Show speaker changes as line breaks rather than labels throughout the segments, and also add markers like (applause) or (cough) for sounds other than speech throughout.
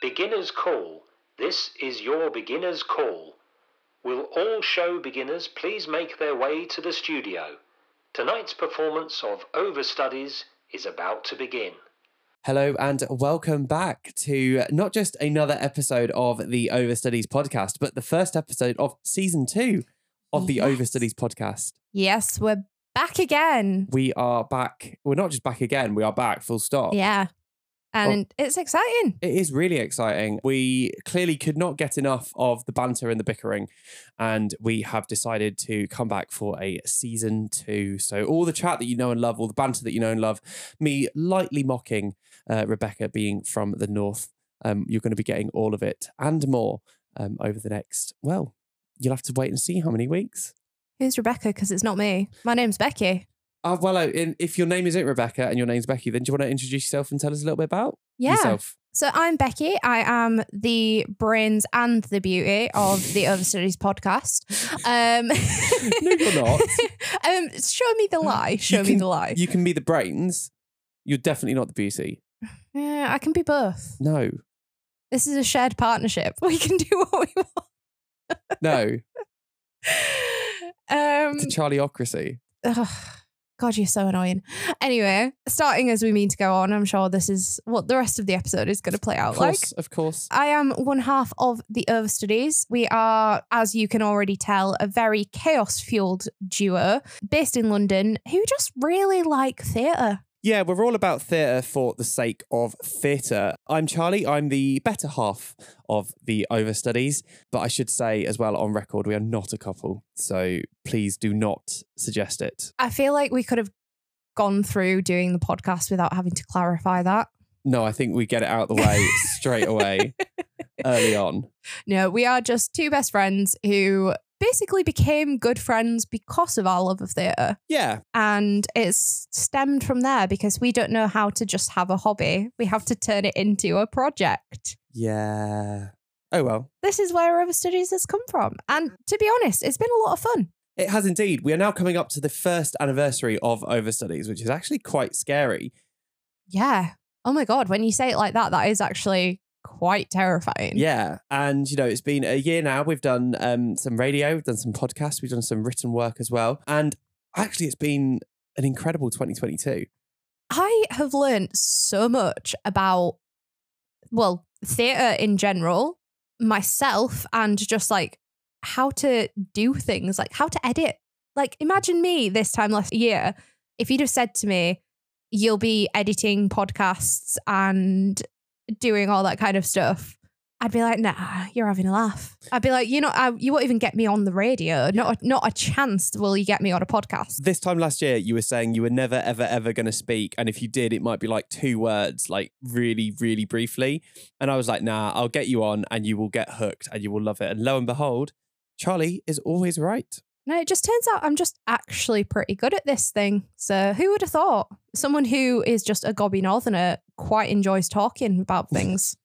Beginner's Call. This is your beginner's call. Will all show beginners please make their way to the studio? Tonight's performance of Overstudies is about to begin.
Hello and welcome back to not just another episode of the Overstudies podcast, but the first episode of season two of the
Yes.
Overstudies podcast.
Yes, we're back again.
We are back. We're not just back again, we are back full stop.
Yeah. And it's exciting.
It is really exciting. We clearly could not get enough of the banter and the bickering, and we have decided to come back for a season two. So, all the chat that you know and love, all the banter that you know and love, me lightly mocking uh, Rebecca being from the north, um, you're going to be getting all of it and more um, over the next, well, you'll have to wait and see how many weeks.
Who's Rebecca? Because it's not me. My name's Becky.
Uh, well, uh, if your name isn't Rebecca and your name's Becky, then do you want to introduce yourself and tell us a little bit about
Yeah.
yourself?
So I'm Becky. I am the brains and the beauty of the Overstudies podcast. Um, (laughs)
No, you're not. (laughs)
um, show me the lie. Show
You
me
can-
the lie.
You can be the brains. You're definitely not the beauty.
yeah, I can be both.
No,
This is a shared partnership. (laughs) We can do what we want.
no.
Um,
It's a Charlieocracy.
Ugh, God, you're so annoying. Anyway, starting as we mean to go on, I'm sure this is what the rest of the episode is going to play out
Of
like.
of course.
I am one half of the Overstudies. We are, as you can already tell, a very chaos fueled duo based in London who just really like theatre.
Yeah, we're all about theatre for the sake of theatre. I'm Charlie. I'm the better half of the overstudies. But I should say as well on record, we are not a couple. So please do not suggest it.
I feel like we could have gone through doing the podcast without having to clarify that.
No, I think we get it out of the way straight away (laughs) early on.
No, we are just two best friends who basically became good friends because of our love of theatre.
Yeah,
And it's stemmed from there because we don't know how to just have a hobby. We have to turn it into a project.
yeah. Oh, well.
This is where Overstudies has come from. And to be honest, it's been a lot of fun.
It has indeed. We are now coming up to the first anniversary of Overstudies, which is actually quite scary.
Yeah. Oh my God. When you say it like that, that is actually quite terrifying.
Yeah. And, you know, it's been a year now. We've done um, some radio, we've done some podcasts, we've done some written work as well. And actually, it's been an incredible 2022.
I have learned so much about, well, theatre in general, myself, and just like how to do things, like how to edit. Like, imagine me this time last year, if you'd have said to me, you'll be editing podcasts and doing all that kind of stuff. I'd be like, nah, you're having a laugh. I'd be like, you know, I, you won't even get me on the radio. Not, a, not a chance will you get me on a podcast.
This time last year, you were saying you were never, ever, ever going to speak. And if you did, it might be like two words, like really, really briefly. And I was like, nah, I'll get you on and you will get hooked and you will love it. And lo and behold, Charlie is always right.
No, it just turns out I'm just actually pretty good at this thing. So who would have thought? Someone who is just a gobby northerner quite enjoys talking about (laughs) things.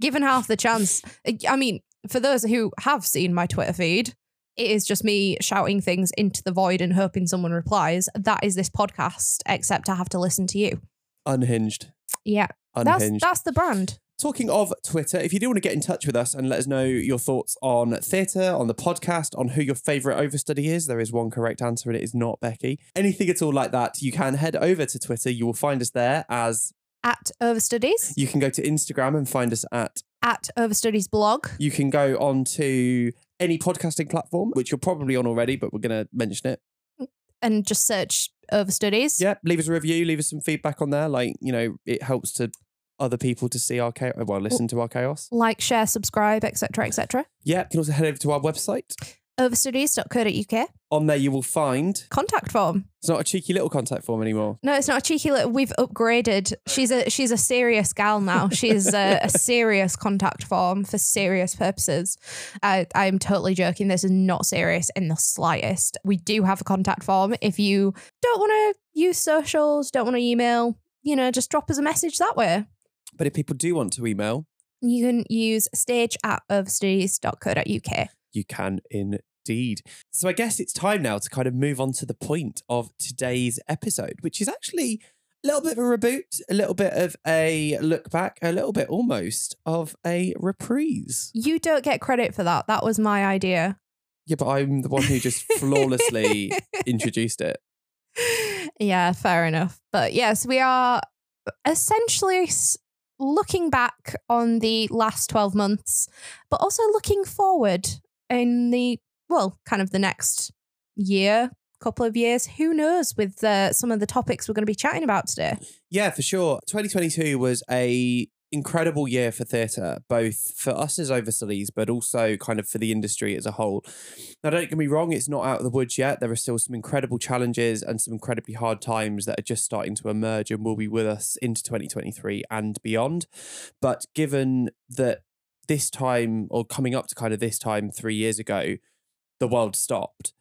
Given half the chance. I mean, for those who have seen my Twitter feed, it is just me shouting things into the void and hoping someone replies. That is this podcast, except I have to listen to you.
Unhinged.
Yeah. That's
Unhinged.
that's the brand.
Talking of Twitter, if you do want to get in touch with us and let us know your thoughts on theatre, on the podcast, on who your favourite overstudy is, there is one correct answer and it is not Becky. Anything at all like that, you can head over to Twitter. You will find us there as
At Overstudies,
you can go to Instagram and find us at,
at Overstudies blog.
you can go on to any podcasting platform, which you're probably on already, but we're going to mention it.
and just search Overstudies.
Yeah, leave us a review, leave us some feedback on there. Like, you know, it helps to other people to see our chaos, well, listen to our chaos.
Like, share, subscribe, etc., etc.
Yeah, you can also head over to our website.
Overstudies.co.uk.
On there, you will find
Contact form.
it's not a cheeky little contact form anymore.
No, it's not a cheeky little. We've upgraded. She's a she's a serious gal now. She's a, a (laughs) serious contact form for serious purposes. I I'm totally joking. This is not serious in the slightest. We do have a contact form. If you don't want to use socials, don't want to email, you know, just drop us a message that way.
But if people do want to email,
You can use stage at overstudies.co.uk.
you can indeed. So I guess it's time now to kind of move on to the point of today's episode, which is actually A little bit of a reboot, a little bit of a look back, a little bit almost of a reprise.
You don't get credit for that. That was my idea.
Yeah, but I'm the one who just flawlessly (laughs) introduced it.
Yeah, fair enough. But yes, we are essentially looking back on the last 12 months, but also looking forward in the, well, kind of the next year, couple of years. Who knows with uh, some of the topics we're going to be chatting about today?
Yeah, for sure. 2022 was a incredible year for theatre, both for us as overstudies, but also kind of for the industry as a whole. Now, don't get me wrong, it's not out of the woods yet. There are still some incredible challenges and some incredibly hard times that are just starting to emerge and will be with us into 2023 and beyond. But given that this time, or coming up to kind of this time three years ago, the world stopped.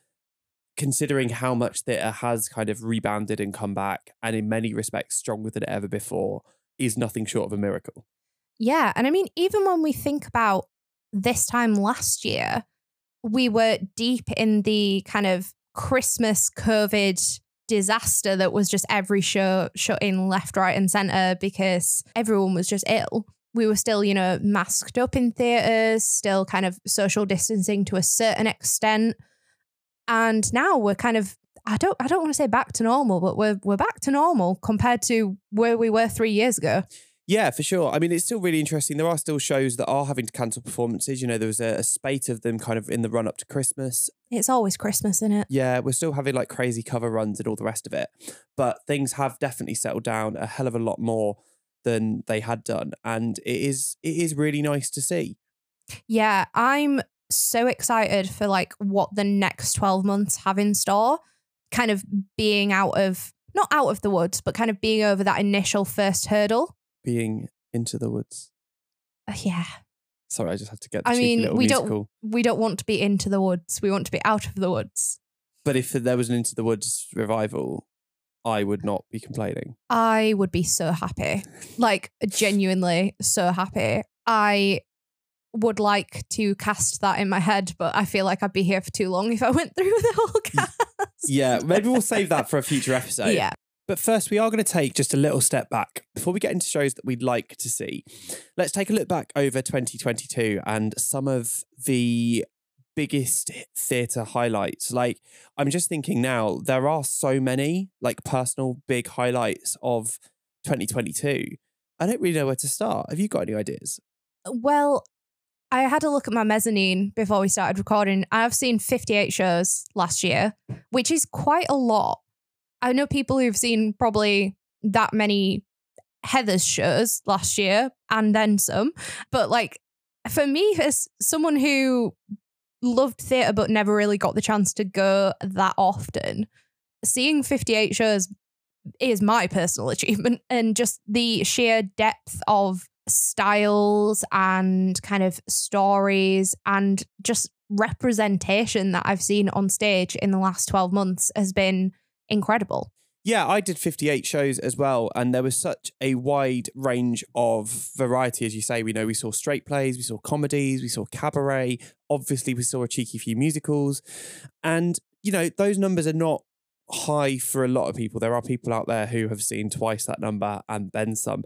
Considering how much theatre has kind of rebounded and come back, and in many respects stronger than ever before, is nothing short of a miracle.
Yeah. And I mean, even when we think about this time last year, we were deep in the kind of Christmas COVID disaster that was just every show shut in left, right, and center because everyone was just ill. We were still, you know, masked up in theaters, still kind of social distancing to a certain extent. And now we're kind of I don't I don't want to say back to normal, but we're we're back to normal compared to where we were 3 years ago.
Yeah, for sure. I mean, it's still really interesting. There are still shows that are having to cancel performances. You know, there was a, a spate of them kind of in the run up to Christmas.
It's always Christmas, isn't it?
Yeah, we're still having like crazy cover runs and all the rest of it. But things have definitely settled down a hell of a lot more than they had done. And it is it is really nice to see.
Yeah, I'm so excited for like what the next 12 months have in store. Kind of being out of not out of the woods, but kind of being over that initial first hurdle.
Being into the woods.
Uh, yeah.
Sorry, I just had to get the
I mean, we
musical.
don't we don't want to be into the woods. We want to be out of the woods.
But if there was an Into the Woods revival, I would not be complaining.
I would be so happy. (laughs) Like genuinely so happy. I would like to cast that in my head, but I feel like I'd be here for too long if I went through (laughs) the whole cast. (laughs)
Yeah, maybe we'll save that for a future episode.
yeah.
But first, we are going to take just a little step back before we get into shows that we'd like to see. Let's take a look back over 2022 and some of the biggest theatre highlights. Like, I'm just thinking now, there are so many like personal big highlights of 2022. I don't really know where to start. Have you got any ideas?
Well, I had a look at my mezzanine before we started recording. I've seen 58 shows last year, which is quite a lot. I know people who've seen probably that many Heathers shows last year and then some. But like for me, as someone who loved theatre but never really got the chance to go that often, seeing 58 shows is my personal (laughs) achievement and just the sheer depth of styles and kind of stories and just representation that I've seen on stage in the last 12 months has been incredible.
Yeah, I did 58 shows as well, and there was such a wide range of variety, as you say. We know we saw straight plays, we saw comedies, we saw cabaret. Obviously, we saw a cheeky few musicals. And, you know, those numbers are not high for a lot of people. There are people out there who have seen twice that number and then some.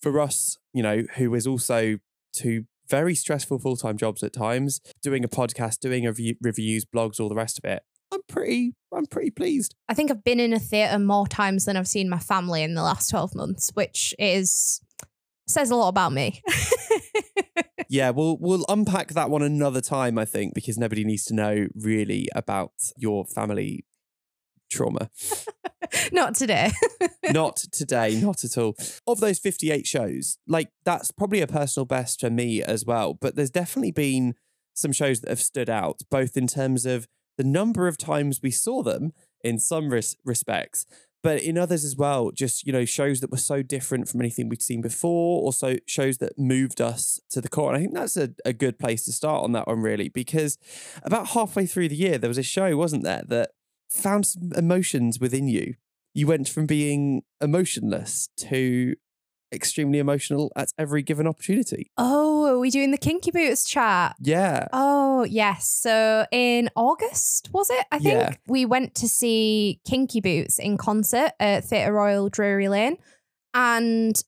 For us, you know, who is also two very stressful full time jobs at times, doing a podcast, doing a review, reviews, blogs, all the rest of it, I'm pretty, I'm pretty pleased.
I think I've been in a theatre more times than I've seen my family in the last 12 months, which is says a lot about me. (laughs)
yeah, we'll we'll unpack that one another time, I think, because nobody needs to know really about your family trauma. (laughs)
Not today. (laughs)
not today, not at all. Of those 58 shows, like that's probably a personal best for me as well. But there's definitely been some shows that have stood out, both in terms of the number of times we saw them in some res- respects, but in others as well, just, you know, shows that were so different from anything we'd seen before, also shows that moved us to the core. And I think that's a, a good place to start on that one, really, because about halfway through the year, there was a show, wasn't there, that found some emotions within you. You went from being emotionless to extremely emotional at every given opportunity.
Oh, are we doing the Kinky Boots chat?
Yeah.
Oh, yes. So in August, was it? I think
Yeah.
we went to see Kinky Boots in concert at Theatre Royal Drury Lane. And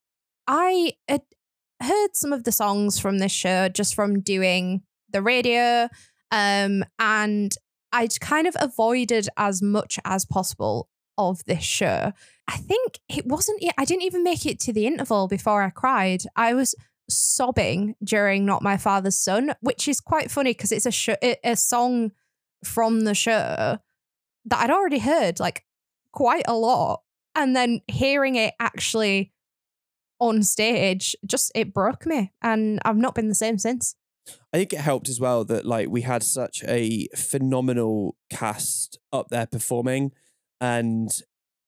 I had heard some of the songs from this show just from doing the radio. Um, and I'd kind of avoided as much as possible of this show. I think it wasn't, I didn't even make it to the interval before I cried. I was sobbing during Not My Father's Son, which is quite funny because it's a sh- a song from the show that I'd already heard like quite a lot. And then hearing it actually on stage, just it broke me. And I've not been the same since.
I think it helped as well that like we had such a phenomenal cast up there performing and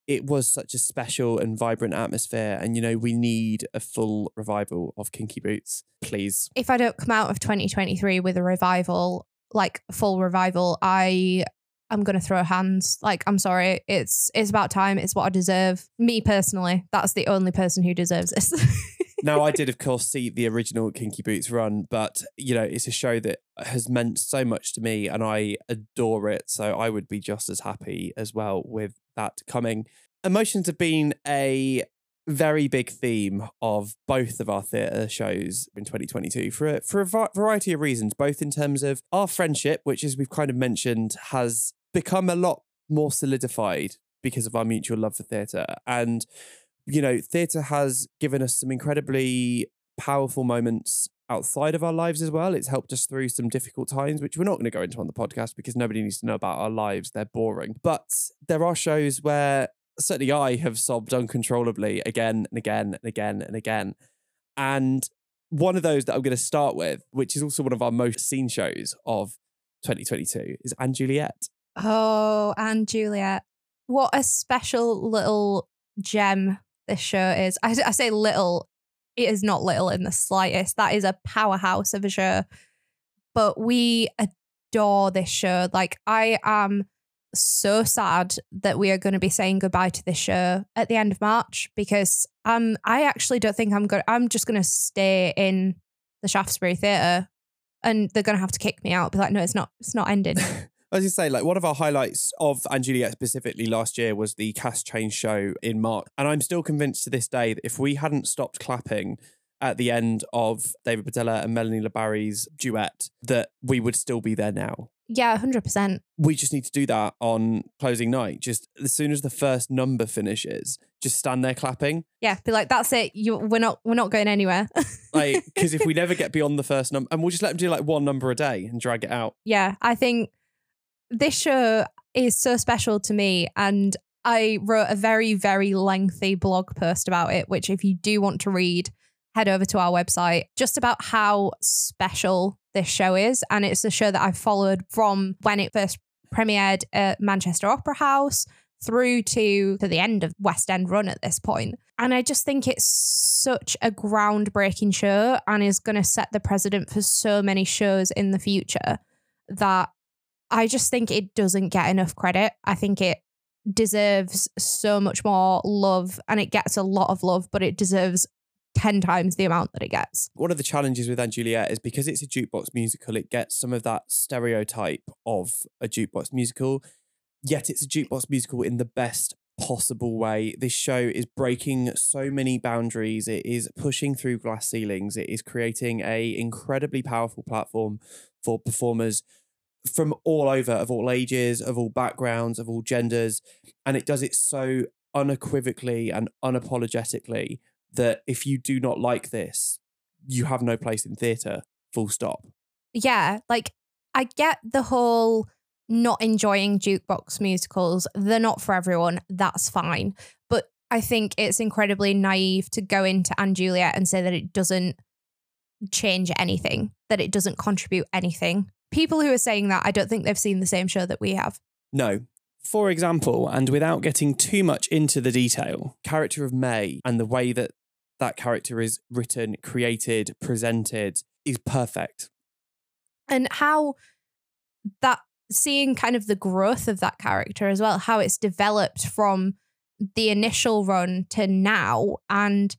it was such a special and vibrant atmosphere and you know we need a full revival of Kinky Boots please
If I don't come out of 2023 with a revival, like full revival, I I'm gonna throw hands. Like I'm sorry, it's it's about time. It's what I deserve. Me personally, that's the only person who deserves this. (laughs)
now I did of course see the original Kinky Boots run but you know it's a show that has meant so much to me and I adore it so I would be just as happy as well with that coming emotions have been a very big theme of both of our theatre shows in 2022 for a, for a va- variety of reasons, both in terms of our friendship, which, as we've kind of mentioned, has become a lot more solidified because of our mutual love for theatre. And, you know, theatre has given us some incredibly powerful moments outside of our lives as well. It's helped us through some difficult times, which we're not going to go into on the podcast because nobody needs to know about our lives. They're boring. But there are shows where certainly I have sobbed uncontrollably again and again and again and again. And one of those that I'm going to start with, which is also one of our most seen shows of 2022, is & Juliet.
oh, and Juliet, what a special little gem this show is. I, I say little, it is not little in the slightest. That is a powerhouse of a show. But we adore this show. Like I am so sad that we are going to be saying goodbye to this show at the end of March because um I actually don't think I'm going I'm just going to stay in the Shaftesbury Theatre and they're going to have to kick me out be like no it's not it's not ending. (laughs)
As you say, like one of our highlights of & Juliet specifically last year was the cast change show in March. And I'm still convinced to this day that if we hadn't stopped clapping at the end of David Bedella and Melanie La Barrie's duet, that we would still be there now.
yeah, 100%.
we just need to do that on closing night. Just as soon as the first number finishes, just stand there clapping.
Yeah, be like that's it. You we're not we're not going anywhere. (laughs)
Like, because if we never get beyond the first number, and we'll just let them do like one number a day and drag it out.
yeah, I think this show is so special to me. And I wrote a very, very lengthy blog post about it, which if you do want to read, head over to our website, just about how special this show is. And it's a show that I've followed from when it first premiered at Manchester Opera House through to, to the end of West End run at this point. And I just think it's such a groundbreaking show and is going to set the precedent for so many shows in the future that I just think it doesn't get enough credit. I think it deserves so much more love and it gets a lot of love, but it deserves 10 times the amount that it gets.
One of the challenges with & Juliet is because it's a jukebox musical, it gets some of that stereotype of a jukebox musical, yet it's a jukebox musical in the best possible way. This show is breaking so many boundaries. It is pushing through glass ceilings. It is creating a incredibly powerful platform for performers from all over, of all ages, of all backgrounds, of all genders. And it does it so unequivocally and unapologetically that if you do not like this, you have no place in theatre, full stop.
Yeah, like I get the whole not enjoying jukebox musicals. They're not for everyone. That's fine. But I think it's incredibly naive to go into & Juliet and say that it doesn't change anything, that it doesn't contribute anything. People who are saying that, I don't think they've seen the same show that we have.
No. For example, and without getting too much into the detail, character of May and the way that that character is written, created, presented is perfect.
and how that seeing kind of the growth of that character as well how it's developed from the initial run to now and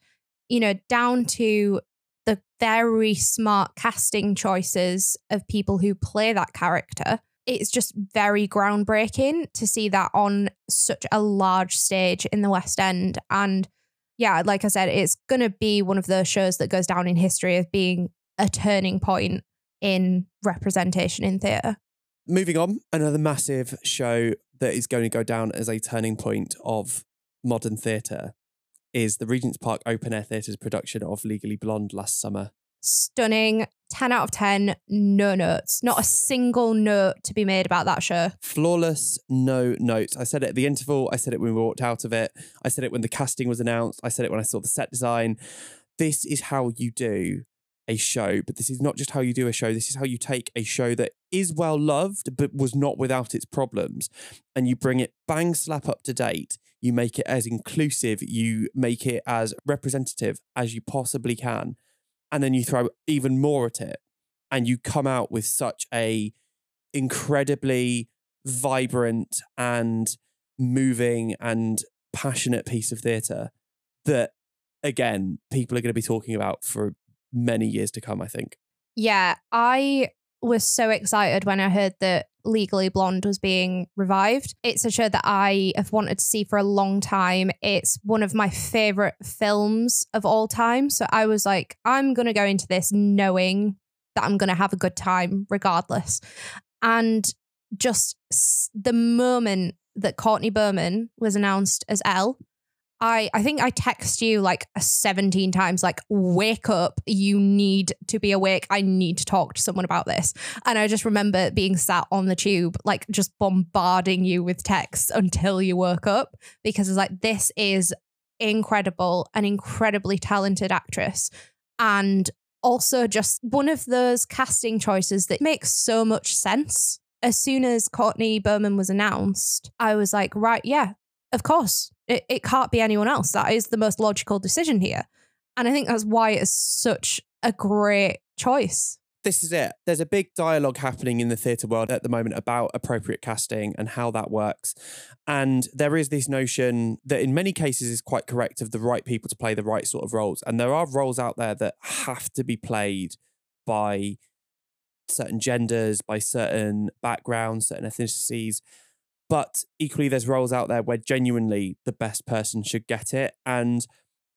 you know, down to the very smart casting choices of people who play that character. It's just very groundbreaking to see that on such a large stage in the West End. And yeah, like I said, it's going to be one of those shows that goes down in history of being a turning point in representation in theatre.
Moving on, another massive show that is going to go down as a turning point of modern theatre is the Regent's Park Open Air Theatre's production of Legally Blonde last summer.
Stunning. 10 out of 10, no notes. Not a single note to be made about that show.
Flawless, no notes. I said it at the interval. I said it when we walked out of it. I said it when the casting was announced. I said it when I saw the set design. This is how you do a show, but this is not just how you do a show. This is how you take a show that is well loved, but was not without its problems, and you bring it bang slap up to date. You make it as inclusive, you make it as representative as you possibly can, and then you throw even more at it, and you come out with such a incredibly vibrant and moving and passionate piece of theatre that again people are going to be talking about for many years to come, I think.
Yeah, I was so excited when I heard that Legally Blonde was being revived. It's a show that I have wanted to see for a long time. It's one of my favorite films of all time. So I was like, I'm going to go into this knowing that I'm going to have a good time regardless. And just the moment that Courtney Bowman was announced as Elle, I I think I text you like 17 times like wake up. You need to be awake. I need to talk to someone about this. And I just remember being sat on the tube like just bombarding you with texts until you woke up because it's like this is incredible an incredibly talented actress. And also just one of those casting choices that makes so much sense. As soon as Courtney Bowman was announced I was like right yeah of course it, it can't be anyone else. That is the most logical decision here. And I think that's why it's such a great choice.
This is it. There's a big dialogue happening in the theatre world at the moment about appropriate casting and how that works. And there is this notion that, in many cases, is quite correct of the right people to play the right sort of roles. And there are roles out there that have to be played by certain genders, by certain backgrounds, certain ethnicities. But equally, there's roles out there where genuinely the best person should get it. And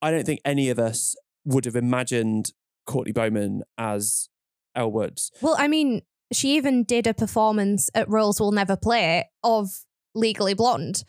I don't think any of us would have imagined Courtney Bowman as Elle Woods.
Well, I mean, she even did a performance at Roles We'll Never Play of Legally Blonde.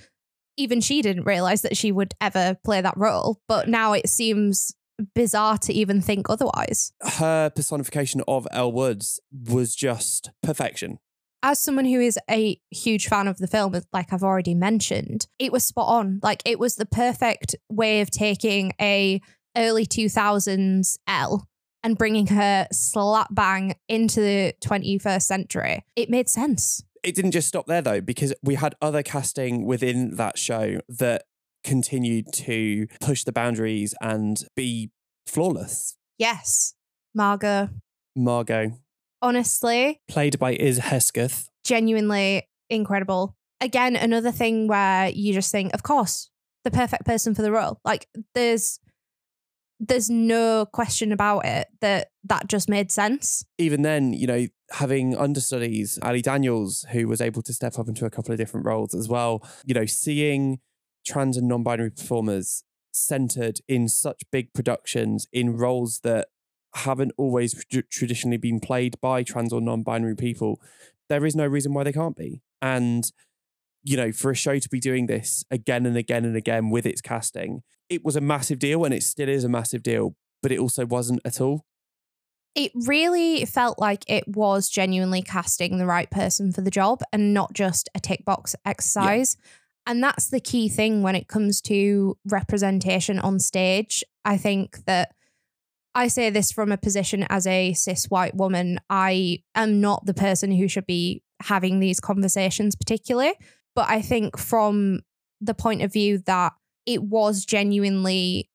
Even she didn't realize that she would ever play that role, but now it seems bizarre to even think otherwise.
Her personification of Elle Woods was just perfection
as someone who is a huge fan of the film, like I've already mentioned, it was spot on. Like it was the perfect way of taking a early 2000s Elle and bringing her slap bang into the 21st century. It made sense.
It didn't just stop there though, because we had other casting within that show that continued to push the boundaries and be flawless.
Yes. Margot.
Margot
honestly.
Played by Iz Hesketh.
Genuinely incredible. Again, another thing where you just think, of course, the perfect person for the role. Like there's there's no question about it that that just made sense.
Even then, you know, having understudies, Ali Daniels, who was able to step up into a couple of different roles as well, you know, seeing trans and non-binary performers centered in such big productions in roles that haven't always traditionally been played by trans or non-binary people there is no reason why they can't be and you know for a show to be doing this again and again and again with its casting it was a massive deal and it still is a massive deal but it also wasn't at all
it really felt like it was genuinely casting the right person for the job and not just a tick box exercise yeah. And that's the key thing when it comes to representation on stage. I think that I say this from a position as a cis white woman. I am not the person who should be having these conversations, particularly. But I think from the point of view that it was genuinely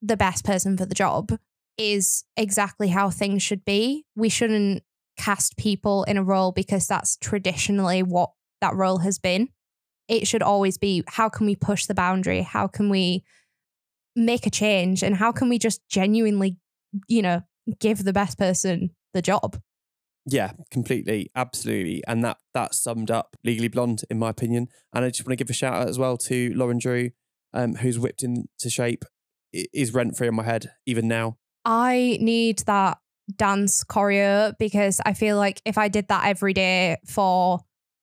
the best person for the job is exactly how things should be. We shouldn't cast people in a role because that's traditionally what that role has been. It should always be how can we push the boundary? How can we make a change and how can we just genuinely, you know, give the best person the job?
Yeah, completely, absolutely, and that that summed up Legally Blonde in my opinion. And I just want to give a shout out as well to Lauren Drew, um, who's whipped into shape, is rent free in my head even now.
I need that dance choreo because I feel like if I did that every day for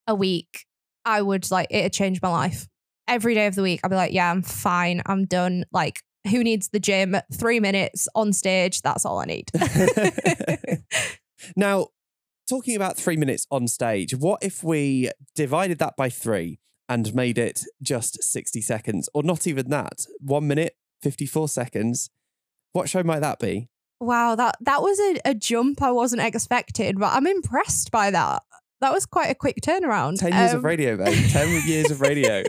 a week, I would like it'd change my life. Every day of the week, I'd be like, yeah, I'm fine, I'm done. Like, who needs the gym? Three minutes on stage, that's all I need. (laughs)
now, talking about three minutes on stage, what if we divided that by three and made it just 60 seconds, or not even that? One minute, 54 seconds. What show might that be?
Wow, that that was a, a jump I wasn't expecting, but I'm impressed by that. That was quite a quick turnaround.
10 years um, of radio, babe. 10 (laughs) years of radio.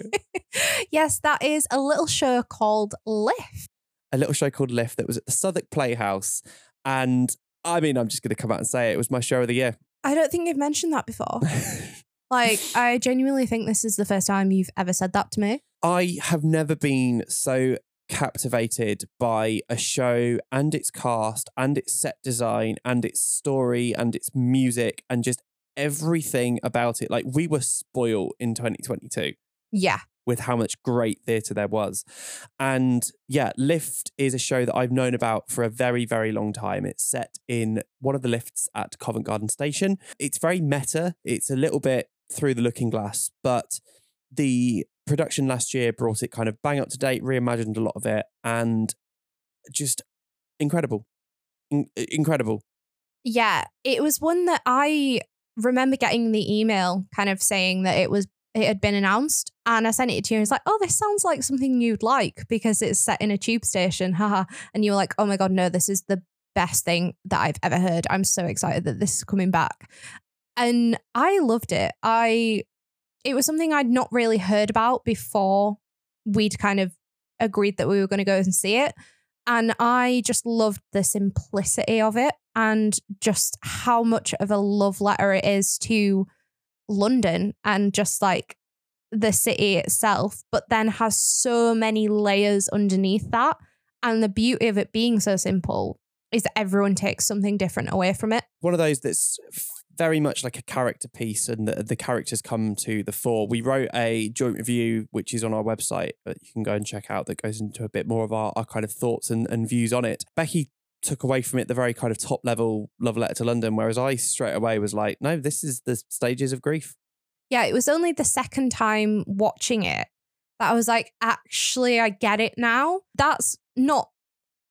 yes, that is a little show called Lift.
A little show called Lift that was at the Southwark Playhouse. And I mean, I'm just going to come out and say it. It was my show of the year.
I don't think you've mentioned that before. (laughs) like, I genuinely think this is the first time you've ever said that to me.
I have never been so captivated by a show and its cast and its set design and its story and its music and just everything about it. Like we were spoiled in 2022.
Yeah.
With how much great theatre there was. And yeah, Lift is a show that I've known about for a very, very long time. It's set in one of the lifts at Covent Garden Station. It's very meta, it's a little bit through the looking glass, but the production last year brought it kind of bang up to date, reimagined a lot of it, and just incredible. In- incredible.
Yeah, it was one that I remember getting the email kind of saying that it was it had been announced and I sent it to you and it's like, oh, this sounds like something you'd like because it's set in a tube station. Haha. and you were like, oh my God, no, this is the best thing that I've ever heard. I'm so excited that this is coming back. And I loved it. I it was something I'd not really heard about before we'd kind of agreed that we were going to go and see it. And I just loved the simplicity of it and just how much of a love letter it is to London and just like the city itself, but then has so many layers underneath that. And the beauty of it being so simple is that everyone takes something different away from it.
One of those that's very much like a character piece and the, the characters come to the fore. We wrote a joint review, which is on our website, that you can go and check out, that goes into a bit more of our, our kind of thoughts and, and views on it. Becky took away from it the very kind of top level love letter to London, whereas I straight away was like, no, this is the stages of grief.
Yeah, it was only the second time watching it that I was like, actually, I get it now. That's not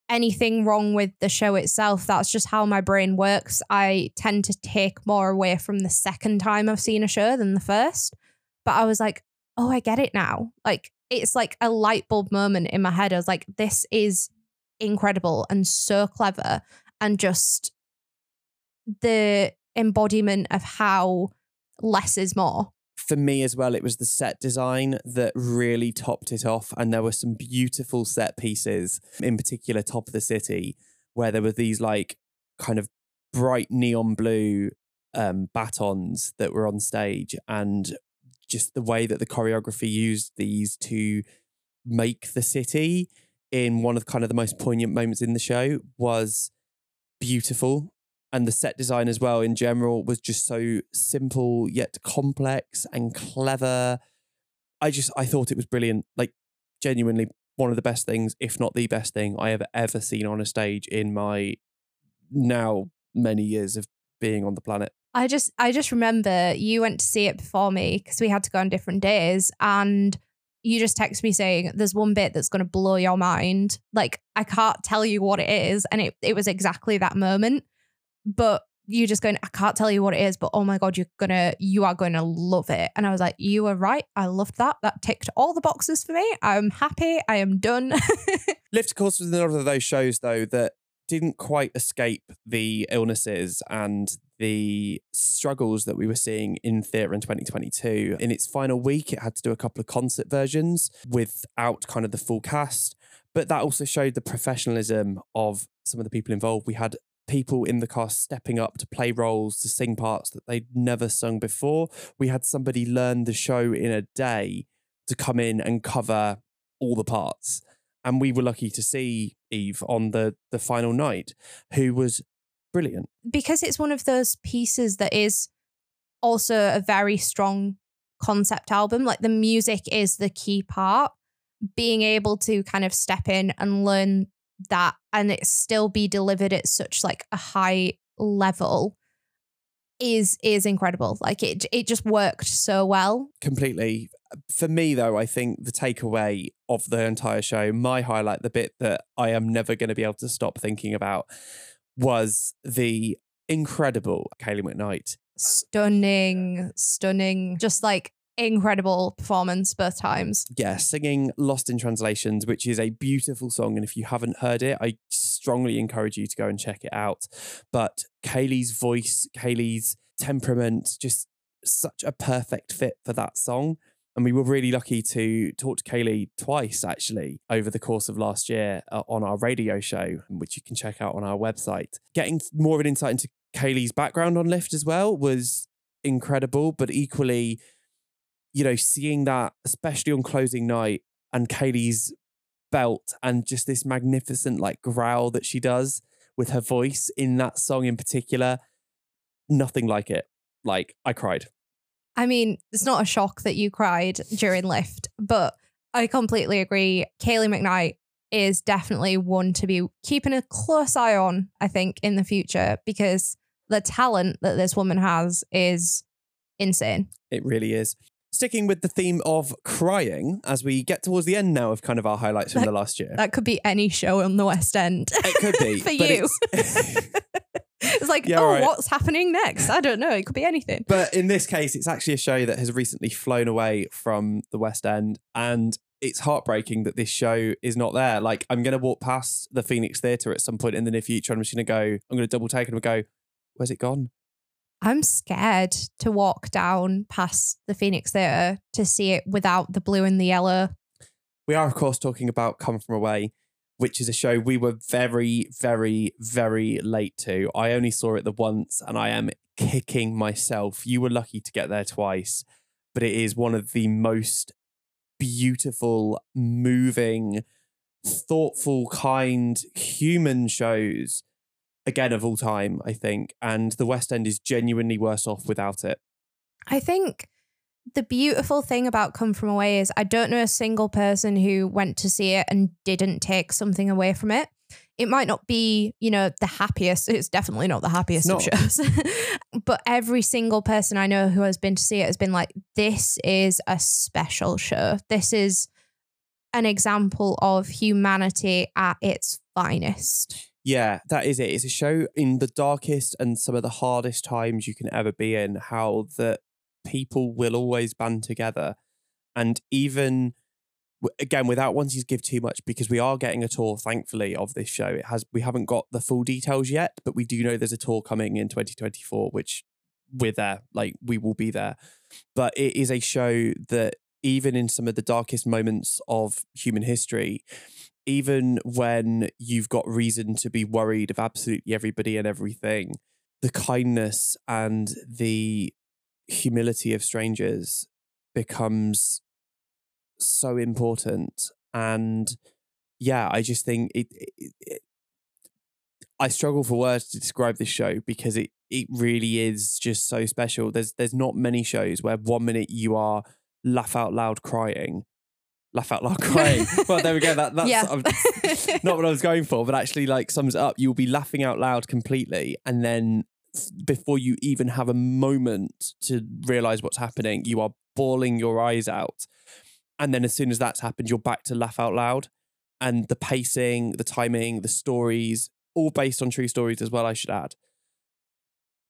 anything wrong with the show itself. That's just how my brain works. I tend to take more away from the second time I've seen a show than the first. But I was like, oh, I get it now. Like, it's like a light bulb moment in my head. I was like, this is incredible and so clever. And just the embodiment of how less is more
for me as well, it was the set design that really topped it off. And there were some beautiful set pieces, in particular, top of the city, where there were these like kind of bright neon blue um, batons that were on stage. And just the way that the choreography used these to make the city in one of kind of the most poignant moments in the show was beautiful and the set design as well in general was just so simple yet complex and clever. I just I thought it was brilliant. Like genuinely one of the best things, if not the best thing I have ever seen on a stage in my now many years of being on the planet.
I just I just remember you went to see it before me because we had to go on different days and you just text me saying there's one bit that's going to blow your mind. Like I can't tell you what it is and it it was exactly that moment but you're just going, I can't tell you what it is, but oh my God, you're gonna, you are gonna love it. And I was like, you were right. I loved that. That ticked all the boxes for me. I'm happy. I am done. (laughs)
Lift, of course, was another of those shows though that didn't quite escape the illnesses and the struggles that we were seeing in theatre in 2022. In its final week, it had to do a couple of concert versions without kind of the full cast. But that also showed the professionalism of some of the people involved. We had people in the cast stepping up to play roles, to sing parts that they'd never sung before. We had somebody learn the show in a day to come in and cover all the parts. and we were lucky to see Eve on the the final night, who was brilliant.
because it's one of those pieces that is also a very strong concept album. Like the music is the key part. Being able to kind of step in and learn that and it still be delivered at such like a high level is is incredible. Like it it just worked so well.
completely. For me, though, I think the takeaway of the entire show, my highlight, the bit that I am never going to be able to stop thinking about, was the incredible Kaylee McKnight.
Stunning, stunning, just like incredible performance both times.
Yeah, singing Lost in Translations, which is a beautiful song. And if you haven't heard it, I strongly encourage you to go and check it out. But Kaylee's voice, Kaylee's temperament, just such a perfect fit for that song. And we were really lucky to talk to Kaylee twice, actually, over the course of last year uh, on our radio show, which you can check out on our website. Getting more of an insight into Kaylee's background on Lift as well was incredible, but equally, you know, seeing that, especially on closing night, and Kaylee's belt and just this magnificent like growl that she does with her voice in that song in particular, nothing like it. Like, I cried.
I mean, it's not a shock that you cried during Lift, but I completely agree. Kaylee McKnight is definitely one to be keeping a close eye on, I think, in the future because the talent that this woman has is insane.
It really is. Sticking with the theme of crying as we get towards the end now of kind of our highlights from
That-
the last year.
That could be any show on the West End.
It could be (laughs)
for you.
it's- (laughs)
it's like,
Yeah,
oh,
right.
what's happening next? I don't know. It could be anything.
But in this case, it's actually a show that has recently flown away from the West End. And it's heartbreaking that this show is not there. Like, I'm going to walk past the Phoenix Theatre at some point in the near future. And I'm just going to go, I'm going to double take and I'm going to go, where's it gone?
I'm scared to walk down past the Phoenix Theatre to see it without the blue and the yellow.
We are, of course, talking about Come From Away, which is a show we were very, very, very late to. I only saw it the once and I am kicking myself. You were lucky to get there twice, but it is one of the most beautiful, moving, thoughtful, kind, human shows, again, of all time, I think. And the West End is genuinely worse off without it.
I think the beautiful thing about Come From Away is I don't know a single person who went to see it and didn't take something away from it. It might not be, you know, the happiest. It's definitely not the happiest of shows. (laughs) but every single person I know who has been to see it has been like, this is a special show. This is an example of humanity at its finest.
Yeah, that is it. It's a show in the darkest and some of the hardest times you can ever be in, how that people will always band together. And even again, without wanting to give too much, because we are getting a tour, thankfully, of this show. It has we haven't got the full details yet, but we do know there's a tour coming in 2024, which we're there. Like we will be there. But it is a show that even in some of the darkest moments of human history, even when you've got reason to be worried of absolutely everybody and everything, the kindness and the humility of strangers becomes so important. And yeah, I just think it, it, it I struggle for words to describe this show because it it really is just so special. There's there's not many shows where one minute you are laugh out loud crying, laugh out loud crying. (laughs) well, there we go. That that's
Yeah.
I'm- (laughs) not what I was going for, but actually like sums it up. You'll be laughing out loud completely, and then before you even have a moment to realize what's happening, you are bawling your eyes out. And then as soon as that's happened, you're back to laugh out loud. And the pacing, the timing, the stories, all based on true stories as well, I should add.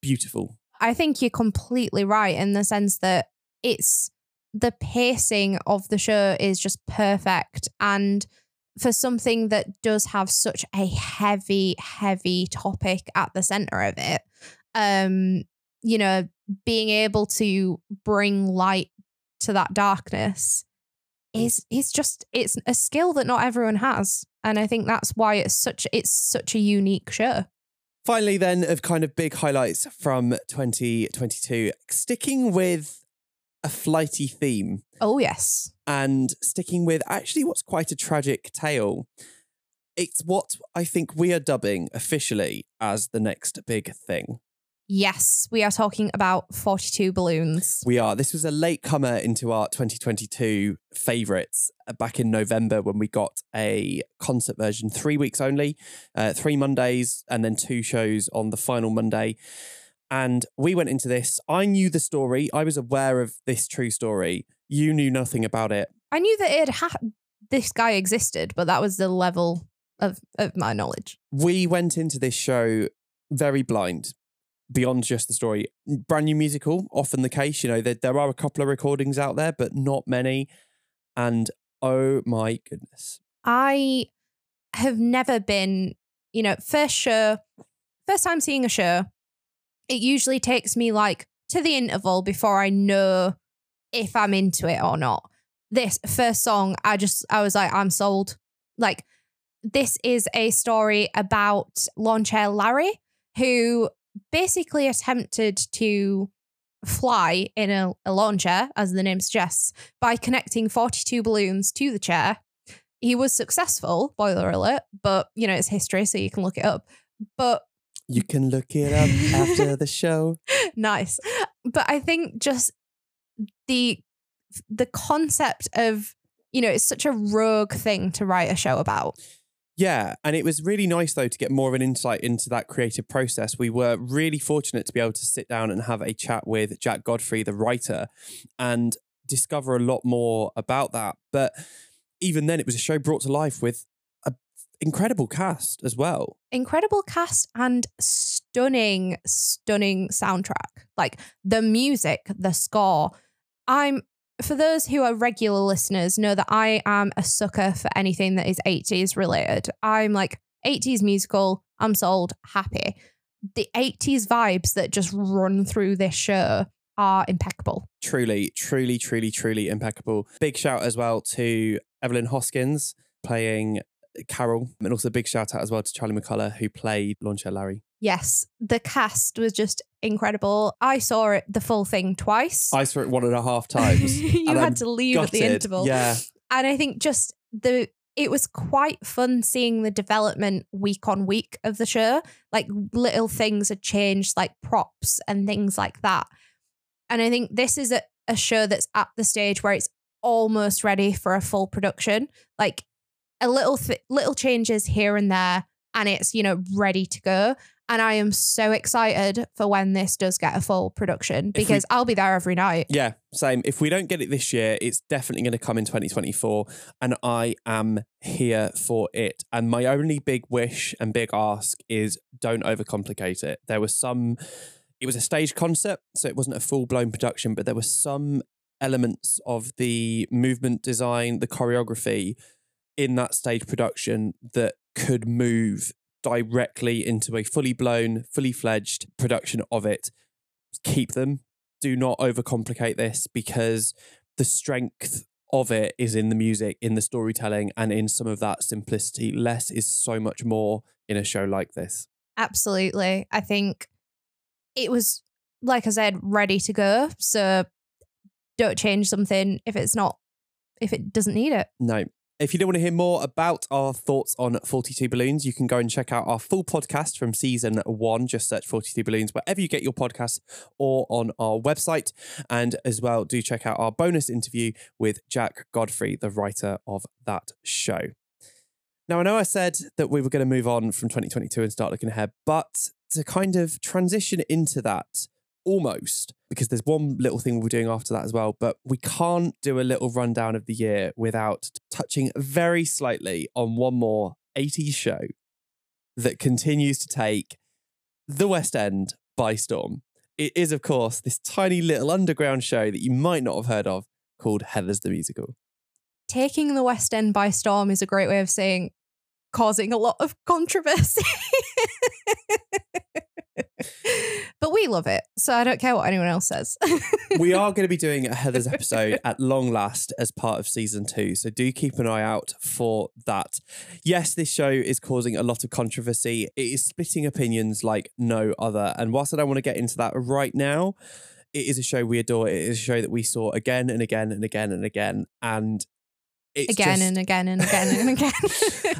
Beautiful.
I think you're completely right in the sense that it's the pacing of the show is just perfect. And for something that does have such a heavy, heavy topic at the center of it, um, you know, being able to bring light to that darkness is is just it's a skill that not everyone has. And I think that's why it's such it's such a unique show.
Finally, then, of kind of big highlights from 2022, sticking with a flighty theme
Oh, yes.
and sticking with actually what's quite a tragic tale. It's what I think we are dubbing officially as the next big thing.
Yes, we are talking about 42 balloons.
We are. This was a late comer into our 2022 favourites back in November when we got a concert version, three weeks only, uh, three Mondays, and then two shows on the final Monday. And we went into this. I knew the story. I was aware of this true story. You knew nothing about it.
I knew that it had this guy existed, but that was the level of, of my knowledge.
We went into this show very blind, beyond just the story. Brand new musical, often the case. You know, there, there are a couple of recordings out there, but not many. And oh my goodness.
I have never been, you know, first show, first time seeing a show, it usually takes me like to the interval before I know if I'm into it or not. This first song, I just, I was like, I'm sold. Like, this is a story about Lawn Chair Larry, who basically attempted to fly in a, a lawn chair, as the name suggests, by connecting 42 balloons to the chair. He was successful, boiler alert, but you know, it's history, so you can look it up. But
You can look it up after the show. (laughs)
nice. But I think just the the concept of, you know, it's such a rogue thing to write a show about.
Yeah, and it was really nice though to get more of an insight into that creative process. We were really fortunate to be able to sit down and have a chat with Jack Godfrey, the writer, and discover a lot more about that. But even then, it was a show brought to life with incredible cast as well.
incredible cast and stunning, stunning soundtrack. Like the music, the score. I'm for those who are regular listeners, know that I am a sucker for anything that is 80s related. I'm like 80s musical, I'm sold, happy. The 80s vibes that just run through this show are impeccable.
Truly, truly, truly, truly impeccable. Big shout as well to Evelyn Hoskins playing Carol, and also a big shout out as well to Charlie McCullagh who played Lawn Chair Larry.
Yes, the cast was just incredible. I saw it the full thing twice.
I saw it one and a half times. (laughs)
you had
I'm
to leave at the interval.
Yeah.
and I think just the it was quite fun seeing the development week on week of the show. Like little things had changed, like props and things like that. And I think this is a, a show that's at the stage where it's almost ready for a full production. Like a little th- little changes here and there, and it's you know ready to go. And I am so excited for when this does get a full production
we-
because I'll be there every night.
Yeah, same. If we don't get it this year, it's definitely going to come in 2024. And I am here for it. And my only big wish and big ask is don't overcomplicate it. There was some, it was a stage concept, so it wasn't a full blown production, but there were some elements of the movement design, the choreography in that stage production that could move directly into a fully blown, fully fledged production of it. Keep them. Do not overcomplicate this because the strength of it is in the music, in the storytelling, and in some of that simplicity. Less is so much more in a show like this.
Absolutely. I think it was, like I said, ready to go. So don't change something if it's not, if it doesn't need it.
No. If you don't want to hear more about our thoughts on 42 Balloons, you can go and check out our full podcast from season one. Just search 42 Balloons wherever you get your podcasts or on our website. And as well, do check out our bonus interview with Jack Godfrey, the writer of that show. Now, I know I said that we were going to move on from 2022 and start looking ahead, but to kind of transition into that almost, because there's one little thing we're doing after that as well, but we can't do a little rundown of the year without touching very slightly on one more 80s show that continues to take the West End by storm. It is, of course, this tiny little underground show that you might not have heard of called Heathers the Musical.
Taking the West End by storm is a great way of saying causing a lot of controversy. (laughs) but we love it. So I don't care what anyone else says.
we are going to be doing a Heathers episode (laughs) at long last as part of season two. So do keep an eye out for that. Yes, this show is causing a lot of controversy. It is splitting opinions like no other. And whilst I don't want to get into that right now, it is a show we adore. It is a show that we saw again and again and again and again. And it's
again
just,
and again and again and again. (laughs)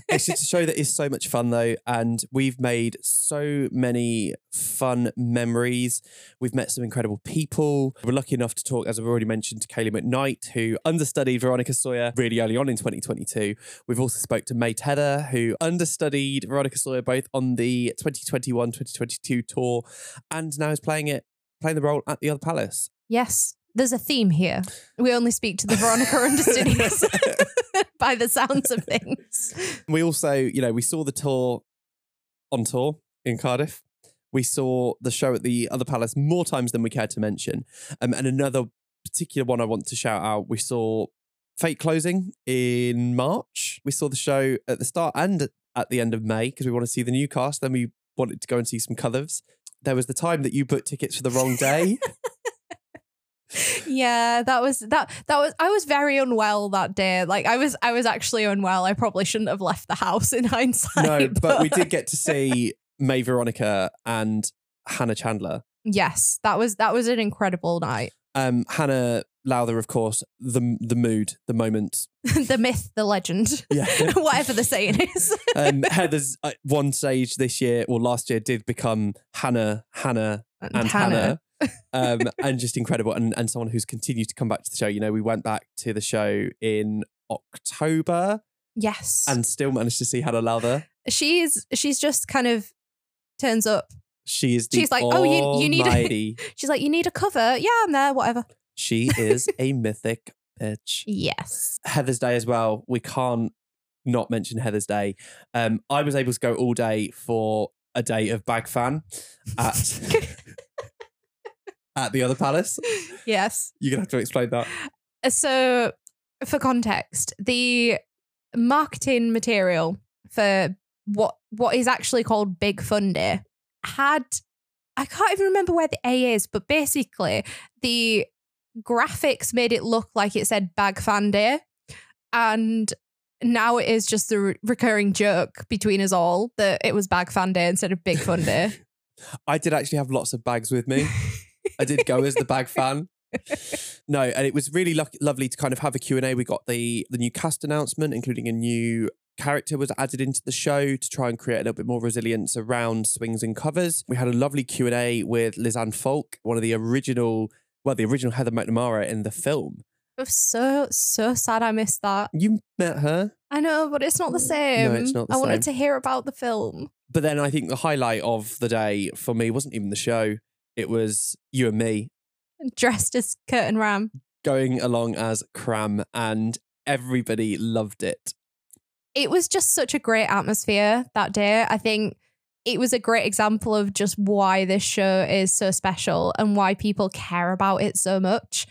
it's just a show that is so much fun though and we've made so many fun memories. We've met some incredible people. We're lucky enough to talk as i've already mentioned to Kayleigh McKnight who understudied veronica sawyer really early on in 2022 we've also spoke to May Heather, who understudied veronica sawyer both on the 2021-2022 tour and now is playing it playing the role at the other palace.
Yes, there's a theme here. We only speak to the Veronica understudies (laughs) (laughs) by the sounds of things.
we also, you know, we saw the tour on tour in Cardiff. We saw the show at the other palace more times than we care to mention. Um, and another particular one I want to shout out, we saw Fate Closing in March. We saw the show at the start and at the end of May because we want to see the new cast. Then we wanted to go and see some colours. There was the time that you booked tickets for the wrong day. (laughs)
yeah, that was that that was I was very unwell that day. Like I was I was actually unwell. I probably shouldn't have left the house in (laughs) hindsight.
no, but we did get to see May Veronica and Hannah Chandler.
Yes, that was that was an incredible night.
Um, Hannah Lowther, of course, the the mood, the moment. (laughs)
the myth, the legend.
Yeah. (laughs)
Whatever the saying is.
um, Heathers at one stage this year or last year did become Hannah, Hannah, and Hannah. Um, and just incredible. And, and someone who's continued to come back to the show. You know, we went back to the show in October
Yes.
and still managed to see Hannah Lowther.
she's she's just kind of turns up.
She is
She's like, "Oh, you- you need a- (laughs) She's like, you need a cover. Yeah, I'm there, whatever.
She is (laughs) a mythic bitch.
Yes.
Heathers Day as well. We can't not mention Heathers Day. Um, I was able to go all day for a day of bag fan at (laughs) at the other palace.
yes.
You're gonna have to explain that.
Uh, so, for context, the marketing material for what what is actually called Big Fun Day had I can't even remember where the A is, but basically the graphics made it look like it said Bag Fan Day, and now it is just the re- recurring joke between us all that it was Bag Fan Day instead of Big Fun Day. (laughs)
I did actually have lots of bags with me. (laughs) I did go as the bag fan. (laughs) No, and it was really luck- lovely to kind of have a Q&A. We got the the new cast announcement, including a new character was added into the show to try and create a little bit more resilience around swings and covers. We had a lovely Q&A with Lisanne Falk, one of the original, well, the original Heather McNamara in the film.
Was so so sad I missed that.
You met her,
I know, but it's not the same.
No, it's not the
I wanted to hear about the film.
but then I think the highlight of the day for me wasn't even the show. It was you and me (laughs)
Dressed as Kurt and Ram.
going along as Cram, and everybody loved it.
It was just such a great atmosphere that day. I think it was a great example of just why this show is so special and why people care about it so much.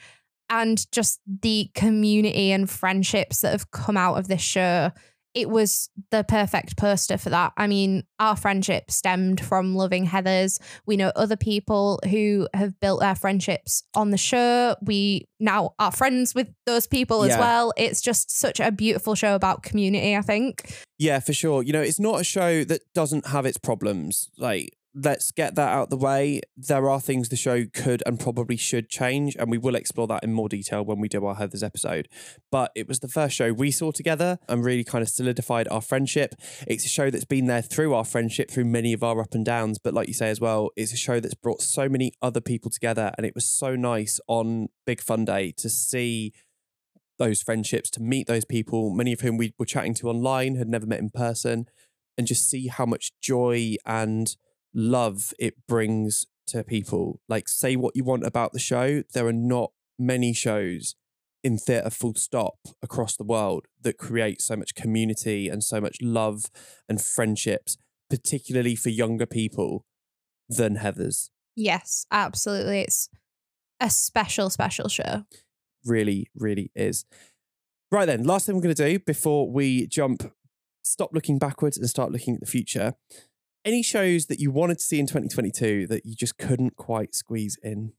And just the community and friendships that have come out of this show. It was the perfect poster for that. I mean, our friendship stemmed from loving Heathers. We know other people who have built their friendships on the show. We now are friends with those people as well. It's just such a beautiful show about community, I think.
Yeah, for sure. You know, it's not a show that doesn't have its problems. Like, let's get that out of the way. There are things the show could and probably should change, and we will explore that in more detail when we do our Heathers episode. But it was the first show we saw together and really kind of solidified our friendship. It's a show that's been there through our friendship, through many of our up and downs. But like you say as well, it's a show that's brought so many other people together, and it was so nice on Big Fun Day to see those friendships, to meet those people, many of whom we were chatting to online, had never met in person, and just see how much joy and love it brings to people. Like, say what you want about the show, there are not many shows in theatre full stop across the world that create so much community and so much love and friendships, particularly for younger people, than Heathers.
Yes, absolutely. It's a special, special show.
really, really is. Right then, last thing we're going to do before we jump, stop looking backwards and start looking at the future. Any shows that you wanted to see in 2022 that you just couldn't quite squeeze in?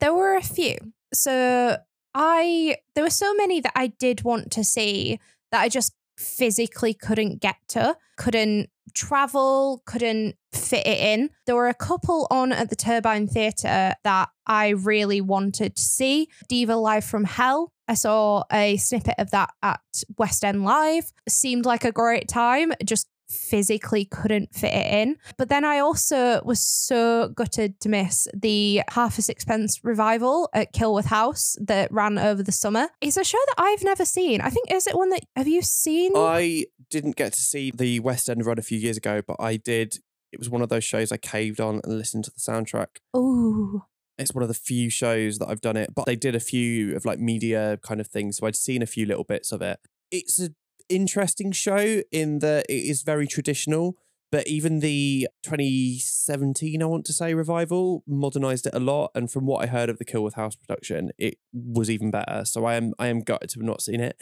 There were a few. So I there were so many that I did want to see that I just physically couldn't get to, couldn't travel, couldn't fit it in. There were a couple on at the Turbine Theatre that I really wanted to see. Diva Live from Hell. I saw a snippet of that at West End Live. Seemed like a great time. Just physically couldn't fit it in. But then I also was so gutted to miss the Half a Sixpence revival at Kilworth House that ran over the summer. It's a show that I've never seen. I think, is it one that, have you seen?
I didn't get to see the West End run a few years ago, but I did. It was one of those shows I caved on and listened to the soundtrack.
Ooh.
It's one of the few shows that I've done it, but they did a few of like media kind of things. So I'd seen a few little bits of it. It's a interesting show in that it is very traditional, but even the 2017, I want to say, revival modernized it a lot. And from what I heard of the Kilworth House production, it was even better. So I am I am gutted to have not seen it,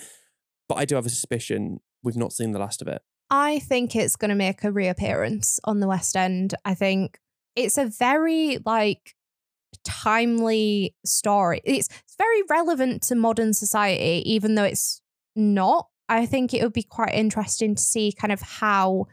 but I do have a suspicion we've not seen the last of it.
I think it's going to make a reappearance on the West End. I think it's a very like timely story. It's, it's very relevant to modern society, even though it's not. I think it would be quite interesting to see kind of how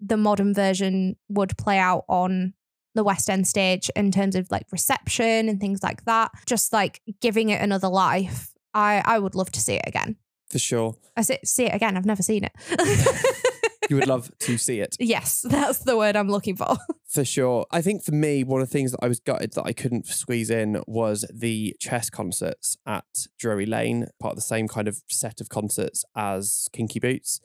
the modern version would play out on the West End stage in terms of like reception and things like that. Just like giving it another life. I, I would love to see it again.
For sure.
I say, see it again. I've never seen it. (laughs)
You would love to see it.
yes, (laughs) that's the word I'm looking for. (laughs)
For sure. I think for me, one of the things that I was gutted that I couldn't squeeze in was the chess concerts at Drury Lane, part of the same kind of set of concerts as Kinky Boots.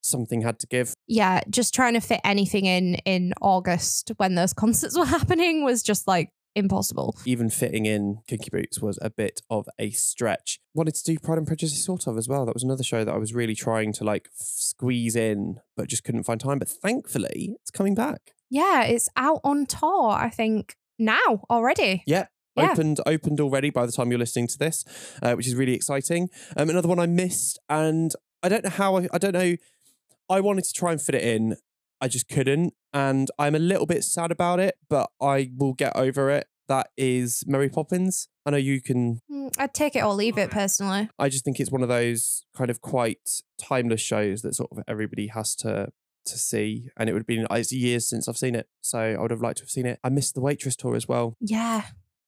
Something had to give.
yeah, just trying to fit anything in in August when those (laughs) concerts were happening was just like impossible.
Even fitting in Kinky Boots was a bit of a stretch. Wanted to do Pride and Prejudice sort of as well. That was another show that I was really trying to like squeeze in, but just couldn't find time. But thankfully, it's coming back.
Yeah, it's out on tour, I think, now already.
Yep.
Yeah.
Opened opened already by the time you're listening to this, uh, which is really exciting. Um, another one I missed, and I don't know how I, I don't know. I wanted to try and fit it in, I just couldn't, and I'm a little bit sad about it, but I will get over it. That is Mary Poppins. I know you can.
Mm, I'd take it or leave it personally.
I just think it's one of those kind of quite timeless shows that sort of everybody has to to see, and it would have been it's years since I've seen it, so I would have liked to have seen it. I missed the Waitress tour as well.
Yeah.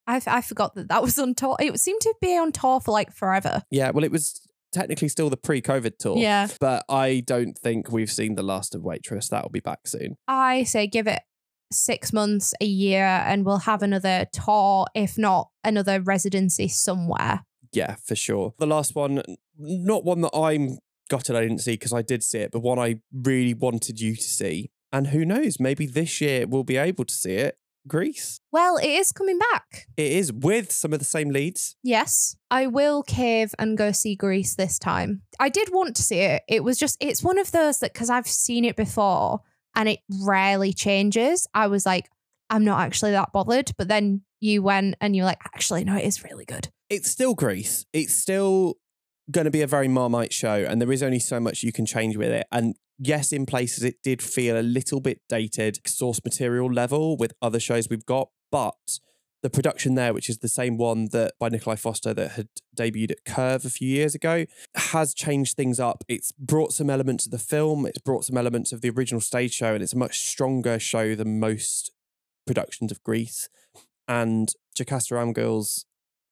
I, I forgot that that was on tour. It seemed to be on tour for like forever.
Yeah, well, it was technically still the pre-COVID tour.
Yeah.
But I don't think we've seen the last of Waitress. That'll be back soon.
I say give it six months, a year, and we'll have another tour, if not another residency somewhere.
Yeah, for sure. The last one, not one that I'm gutted I didn't see because I did see it, but one I really wanted you to see. And who knows, maybe this year we'll be able to see it. Grease.
Well, it is coming back.
It is with some of the same leads.
Yes, I will cave and go see Grease this time. I did want to see it. It was just, it's one of those that because I've seen it before and it rarely changes, I was like, I'm not actually that bothered. But then you went and you're like, actually, no, it is really good.
It's still Grease. It's still going to be a very Marmite show, and there is only so much you can change with it. And yes, in places it did feel a little bit dated, source material level with other shows we've got, but the production there, which is the same one that by Nikolai Foster that had debuted at Curve a few years ago, has changed things up. It's brought some elements of the film, it's brought some elements of the original stage show, and it's a much stronger show than most productions of Grease. And Jocasta Almgill's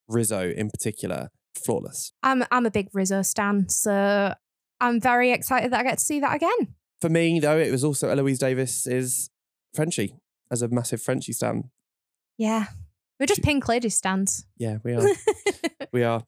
Rizzo in particular, flawless.
I'm, I'm a big Rizzo stan, so I'm very excited that I get to see that again.
For me, though, it was also Eloise Davies's Frenchie as a massive Frenchie stan.
Yeah. We're just pink lady stands.
Yeah, we are. (laughs) we are.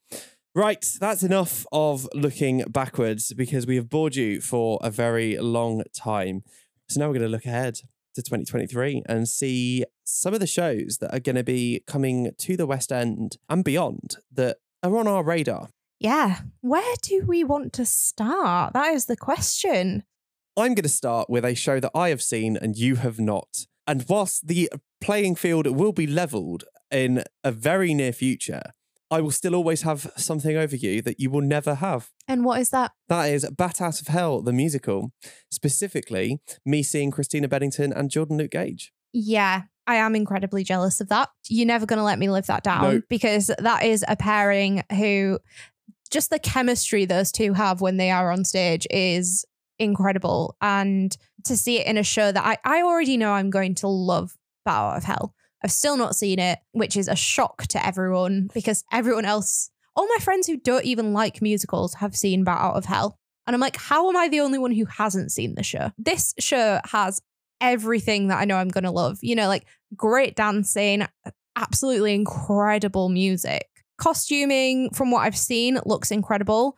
Right, that's enough of looking backwards because we have bored you for a very long time. So now we're going to look ahead to 2023 and see some of the shows that are going to be coming to the West End and beyond that are on our radar.
Yeah. Where do we want to start? That is the question.
I'm going to start with a show that I have seen and you have not. And whilst the playing field will be leveled in a very near future, I will still always have something over you that you will never have.
And what is that?
That is Bat Out of Hell, the musical. Specifically, me seeing Christina Bennington and Jordan Luke Gage.
Yeah, I am incredibly jealous of that. You're never going to let me live that down
No.
because that is a pairing who just the chemistry those two have when they are on stage is incredible. And to see it in a show that I, I already know I'm going to love Out of Hell. I've still not seen it, which is a shock to everyone because everyone else, all my friends who don't even like musicals, have seen Bat Out of Hell. And I'm like, how am I the only one who hasn't seen the show? This show has everything that I know I'm going to love. You know, like great dancing, absolutely incredible music. Costuming, from what I've seen, looks incredible.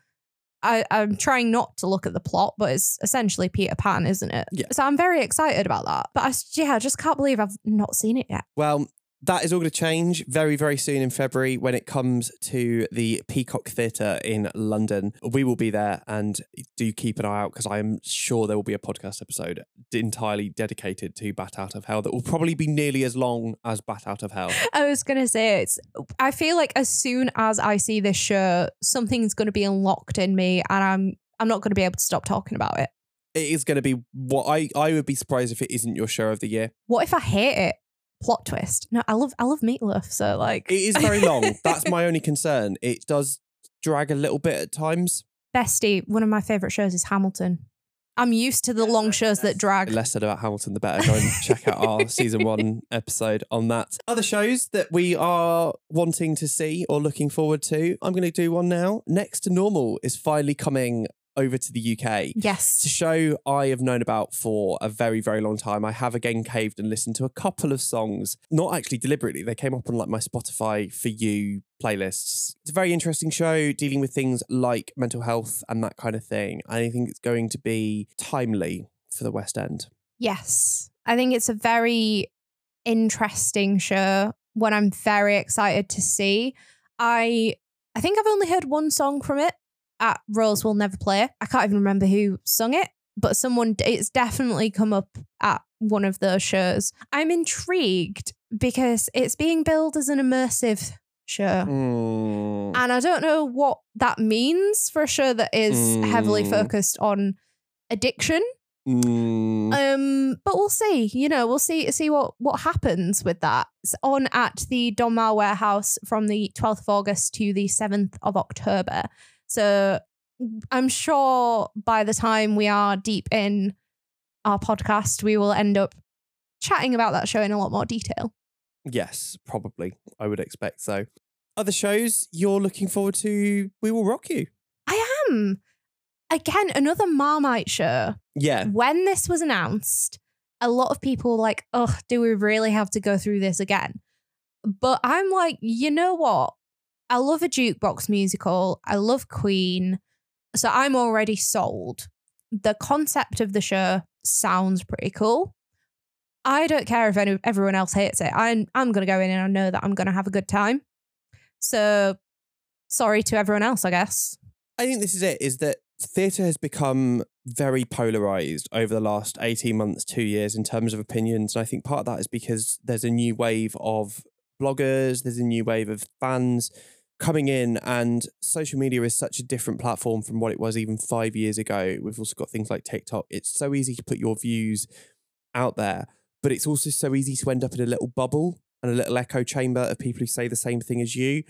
I, I'm trying not to look at the plot, but it's essentially Peter Pan, isn't it?
Yeah.
So I'm very excited about that. But I, yeah, I just can't believe I've not seen it yet.
Well, that is all going to change very, very soon in February when it comes to the Peacock Theatre in London. We will be there and do keep an eye out because I am sure there will be a podcast episode entirely dedicated to Bat Out of Hell that will probably be nearly as long as Bat Out of Hell.
I was gonna say it's. I feel like as soon as I see this show, something's gonna be unlocked in me, and I'm I'm not gonna be able to stop talking about it.
It is going to be what I, I would be surprised if it isn't your show of the year.
What if I hate it? Plot twist. No, I love I love meatloaf. So like,
It is very long. (laughs) That's my only concern. It does drag a little bit at times.
bestie. One of my favorite shows is Hamilton. I'm used to the long shows that drag.
The less said about Hamilton, the better. Go and check out our (laughs) season one episode on that. Other shows that we are wanting to see or looking forward to. I'm going to do one now. Next to Normal is finally coming over to the UK. Yes. It's a show I have known about for a very, very long time. I have again caved and listened to a couple of songs, not actually deliberately. They came up on like my Spotify for you playlists. It's a very interesting show dealing with things like mental health and that kind of thing. I think it's going to be timely for the West End.
Yes. I think it's a very interesting show. One I'm very excited to see. I I think I've only heard one song from it at Roles We'll Never Play. I can't even remember who sung it, but someone it's definitely come up at one of those shows. I'm intrigued because it's being billed as an immersive show.
Mm.
And I don't know what that means for a show that is heavily
Mm.
focused on addiction.
Mm.
Um, but we'll see. You know, we'll see see what what happens with that. It's on at the Donmar Warehouse from the 12th of August to the 7th of October. So I'm sure by the time we are deep in our podcast, we will end up chatting about that show in a lot more detail.
Yes, probably. I would expect so. Other shows you're looking forward to? We will rock you.
I am. Again, another Marmite show.
Yeah.
when this was announced, a lot of people were like, oh, do we really have to go through this again? But I'm like, you know what? I love a jukebox musical. I love Queen. So I'm already sold. The concept of the show sounds pretty cool. I don't care if any, everyone else hates it. I'm I'm gonna go in and I know that I'm gonna have a good time. So sorry to everyone else, I guess.
I think this is it is that theatre has become very polarized over the last 18 months, two years in terms of opinions. And I think part of that is because there's a new wave of bloggers, there's a new wave of fans coming in, and social media is such a different platform from what it was even five years ago. We've also got things like TikTok. It's so easy to put your views out there, but it's also so easy to end up in a little bubble and a little echo chamber of people who say the same thing as you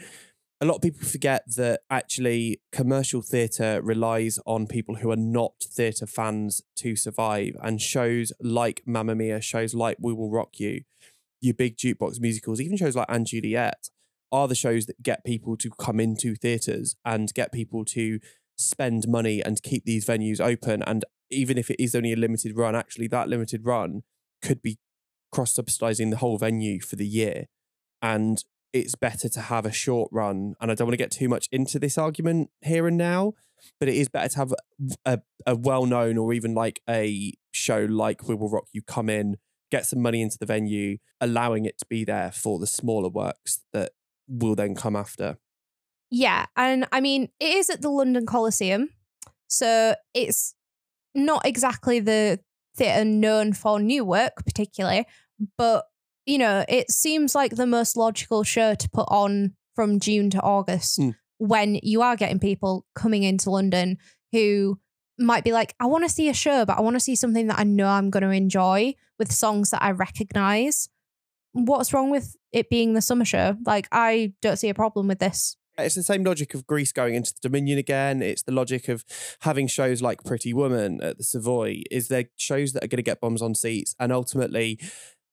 a lot of people forget that actually commercial theatre relies on people who are not theatre fans to survive and shows like Mamma Mia, shows like We Will Rock You, your big jukebox musicals, even shows like & Juliet are the shows that get people to come into theatres and get people to spend money and keep these venues open. And even if it is only a limited run, actually that limited run could be cross subsidizing the whole venue for the year. And it's better to have a short run. And I don't want to get too much into this argument here and now, but it is better to have a, a well known or even like a show like We Will Rock You come in, get some money into the venue, allowing it to be there for the smaller works that will then come after.
Yeah, and I mean it is at the London Coliseum, so it's not exactly the theatre known for new work particularly, but you know it seems like the most logical show to put on from June to August
Mm.
when you are getting people coming into London who might be like, I want to see a show, but I want to see something that I know I'm going to enjoy with songs that I recognize. What's wrong with it being the summer show? Like, I don't see a problem with this.
It's the same logic of Grease going into the Dominion again. It's the logic of having shows like Pretty Woman at the Savoy. Is there shows that are going to get bums on seats, and ultimately,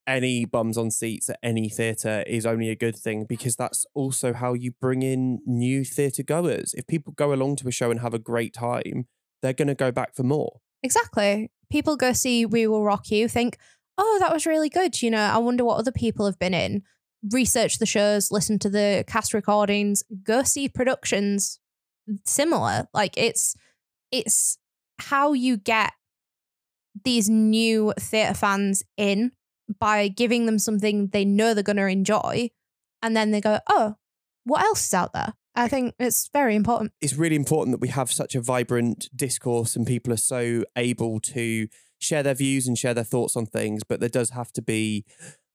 any bums on seats at any theatre is only a good thing because that's also how you bring in new theatre goers. If people go along to a show and have a great time, they're going to go back for more.
Exactly. People go see We Will Rock You, think, oh, that was really good. You know, I wonder what other people have been in. Research the shows, listen to the cast recordings, go see productions similar. Like it's it's how you get these new theatre fans in by giving them something they know they're going to enjoy. And then they go, oh, what else is out there? I think it's very important.
It's really important that we have such a vibrant discourse and people are so able to share their views and share their thoughts on things. But there does have to be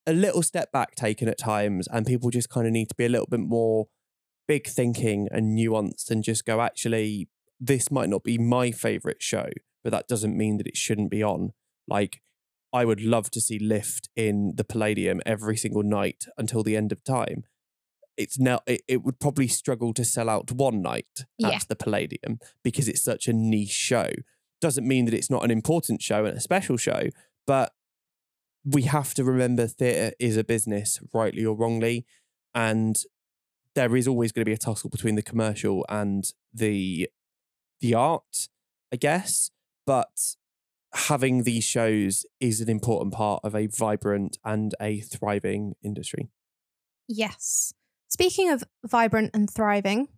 a little step back taken at times, and people just kind of need to be a little bit more big thinking and nuanced and just go, actually, this might not be my favorite show, but that doesn't mean that it shouldn't be on. Like, I would love to see Lift in the Palladium every single night until the end of time. It's now it, it would probably struggle to sell out one night
Yeah.
at the Palladium because it's such a niche show. Doesn't mean that it's not an important show and a special show, but we have to remember theatre is a business, rightly or wrongly, and there is always going to be a tussle between the commercial and the the art, I guess. But having these shows is an important part of a vibrant and a thriving industry.
Yes. Speaking of vibrant and thriving,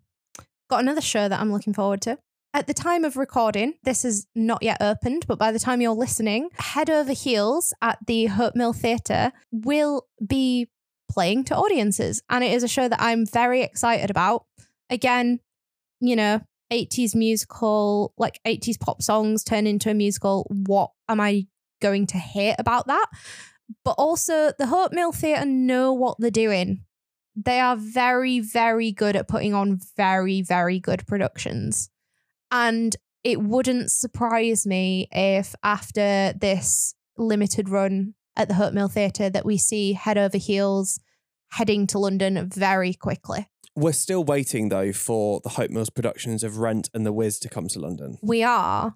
got another show that I'm looking forward to. At the time of recording, this is not yet opened, but by the time you're listening, Head Over Heels at the Hope Mill Theatre will be playing to audiences. And it is a show that I'm very excited about. Again, you know, 80s musical, like 80s pop songs turn into a musical. What am I going to hate about that? But also, the Hope Mill Theatre know what they're doing they are very, very good at putting on very, very good productions. And it wouldn't surprise me if after this limited run at the Hope Mill Theatre that we see Head Over Heels heading to London very quickly.
We're still waiting though for the Hope Mills productions of Rent and The Wiz to come to London.
We are,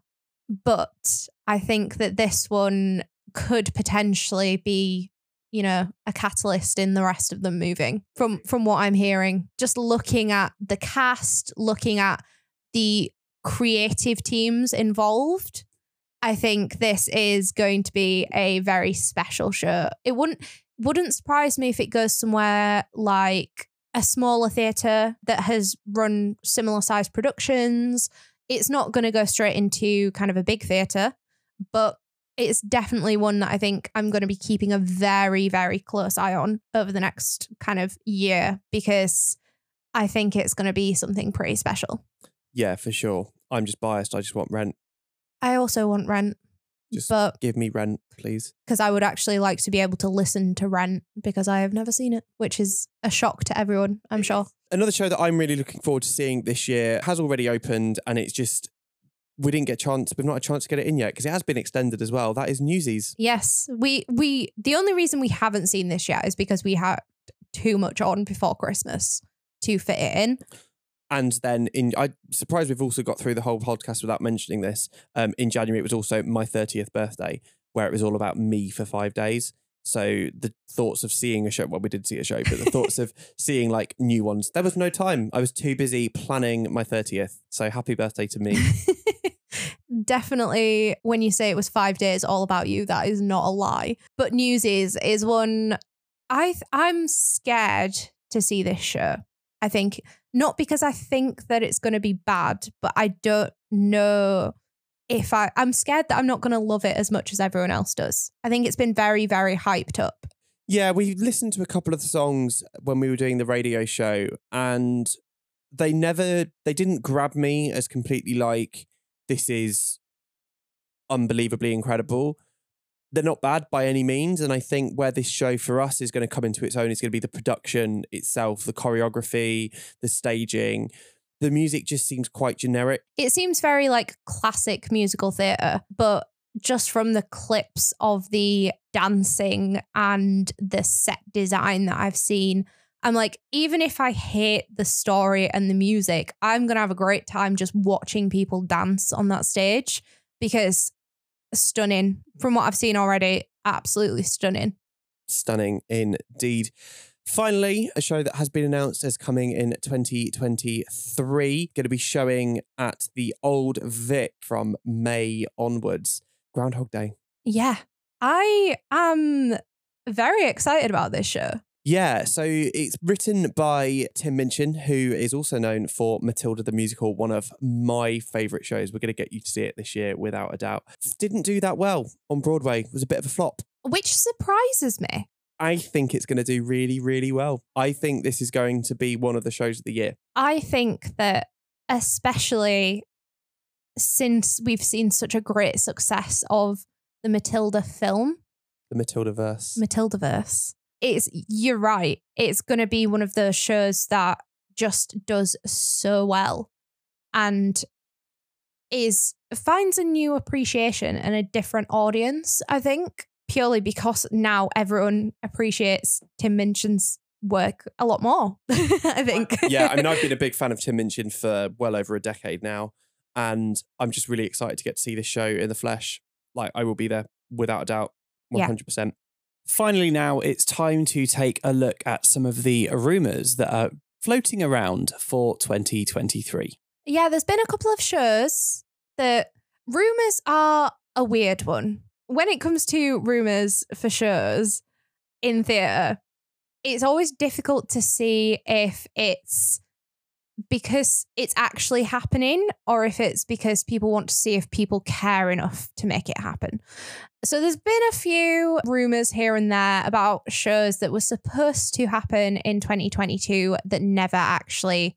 but I think that this one could potentially be you know a catalyst in the rest of them moving from from what i'm hearing just looking at the cast looking at the creative teams involved i think this is going to be a very special show it wouldn't wouldn't surprise me if it goes somewhere like a smaller theatre that has run similar sized productions it's not going to go straight into kind of a big theatre but it's definitely one that I think I'm going to be keeping a very, very close eye on over the next kind of year because I think it's going to be something pretty special.
Yeah, for sure. I'm just biased. I just want Rent.
I also want Rent,
Just
but
give me Rent, please.
because I would actually like to be able to listen to Rent because I have never seen it, which is a shock to everyone, I'm sure.
Another show that I'm really looking forward to seeing this year has already opened and it's just we didn't get a chance, we've not had a chance to get it in yet because it has been extended as well. That is Newsies.
Yes, we we the only reason we haven't seen this yet is because we had too much on before Christmas to fit it in.
And then in I'm surprised we've also got through the whole podcast without mentioning this. Um, in January it was also my 30th birthday, where it was all about me for five days. So the thoughts of seeing a show, well, we did see a show, but the (laughs) thoughts of seeing like new ones, there was no time. I was too busy planning my 30th. So happy birthday to me. (laughs)
Definitely, when you say it was five days all about you, that is not a lie. But Newsies is is one I th- I'm scared to see this show. I think not because I think that it's going to be bad, but I don't know if I I'm scared that I'm not going to love it as much as everyone else does. I think it's been very very hyped up.
Yeah, we listened to a couple of the songs when we were doing the radio show, and they never, they didn't grab me as completely like, this is unbelievably incredible. They're not bad by any means. And I think where this show for us is going to come into its own is going to be the production itself, the choreography, the staging. The music just seems quite generic.
It seems very like classic musical theatre, but just from the clips of the dancing and the set design that I've seen, I'm like, even if I hate the story and the music, I'm going to have a great time just watching people dance on that stage because stunning from what I've seen already. Absolutely stunning.
Stunning indeed. Finally, a show that has been announced as coming in 2023, going to be showing at the Old Vic from May onwards. Groundhog Day.
Yeah. I am very excited about this show.
Yeah, so it's written by Tim Minchin, who is also known for Matilda the Musical, one of my favourite shows. We're going to get you to see it this year without a doubt. Didn't do that well on Broadway, it was a bit of a flop.
Which surprises me.
I think it's going to do really, really well. I think this is going to be one of the shows of the year.
I think that, especially since we've seen such a great success of the Matilda film,
The Matilda verse.
Matildaverse, it's you're right. It's going to be one of those shows that just does so well and is finds a new appreciation and a different audience, I think, purely because now everyone appreciates Tim Minchin's work a lot more, (laughs) I think.
yeah, I mean, I've been a (laughs) big fan of Tim Minchin for well over a decade now, and I'm just really excited to get to see this show in the flesh. Like, I will be there without a doubt,
Yeah.
100%. Finally, now it's time to take a look at some of the rumours that are floating around for 2023.
Yeah, there's been a couple of shows that rumors are a weird one. When it comes to rumors for shows in theatre, it's always difficult to see if it's because it's actually happening or if it's because people want to see if people care enough to make it happen. So there's been a few rumors here and there about shows that were supposed to happen in 2022 that never actually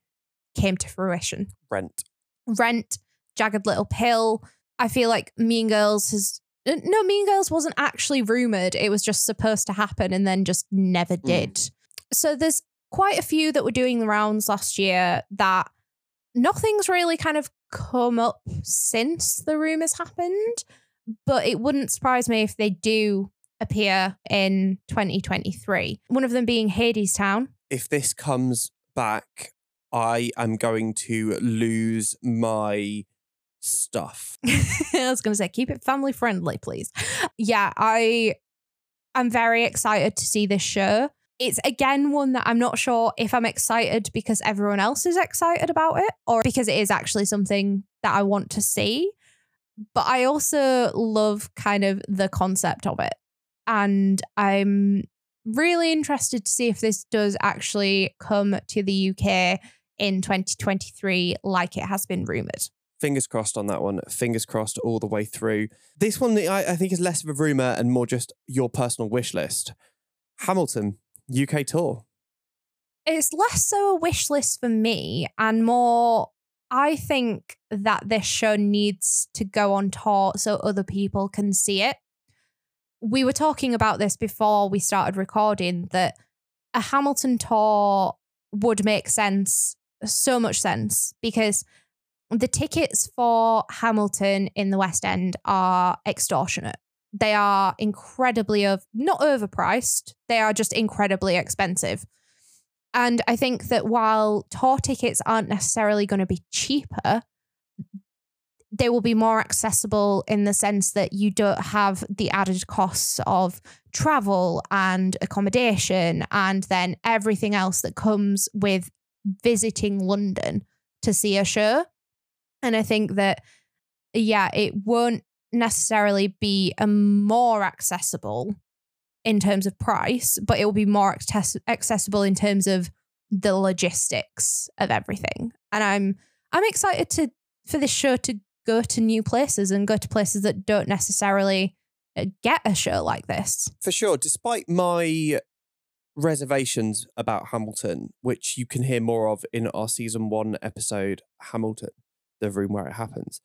came to fruition.
Rent.
Rent, Jagged Little Pill. I feel like Mean Girls has. No, Mean Girls wasn't actually rumored. It was just supposed to happen and then just never hmm. did. So there's quite a few that were doing the rounds last year that nothing's really kind of come up since the rumors happened. But it wouldn't surprise me if they do appear in 2023. One of them being Hadestown.
If this comes back, I am going to lose my stuff. (laughs)
I was going to say, keep it family friendly, please. Yeah, I I'm very excited to see this show. It's again one that I'm not sure if I'm excited because everyone else is excited about it or because it is actually something that I want to see. But I also love kind of the concept of it. And I'm really interested to see if this does actually come to the UK in 2023 like it has been rumored.
Fingers crossed on that one. Fingers crossed all the way through. This one, I, I think, is less of a rumor and more just your personal wish list. Hamilton, UK tour.
it's less so a wish list for me and more I think that this show needs to go on tour so other people can see it. We were talking about this before we started recording that a Hamilton tour would make sense, so much sense, because the tickets for Hamilton in the West End are extortionate. They are incredibly of not overpriced, they are just incredibly expensive. And I think that while tour tickets aren't necessarily going to be cheaper, they will be more accessible in the sense that you don't have the added costs of travel and accommodation and then everything else that comes with visiting London to see a show. And I think that, yeah, it won't necessarily be a more accessible in terms of price, but it will be more access- accessible in terms of the logistics of everything. And I'm I'm excited to for this show to go to new places and go to places that don't necessarily uh, get a show like this.
For sure. Despite my reservations about Hamilton, which you can hear more of in our season one episode, Hamilton, the room where it happens.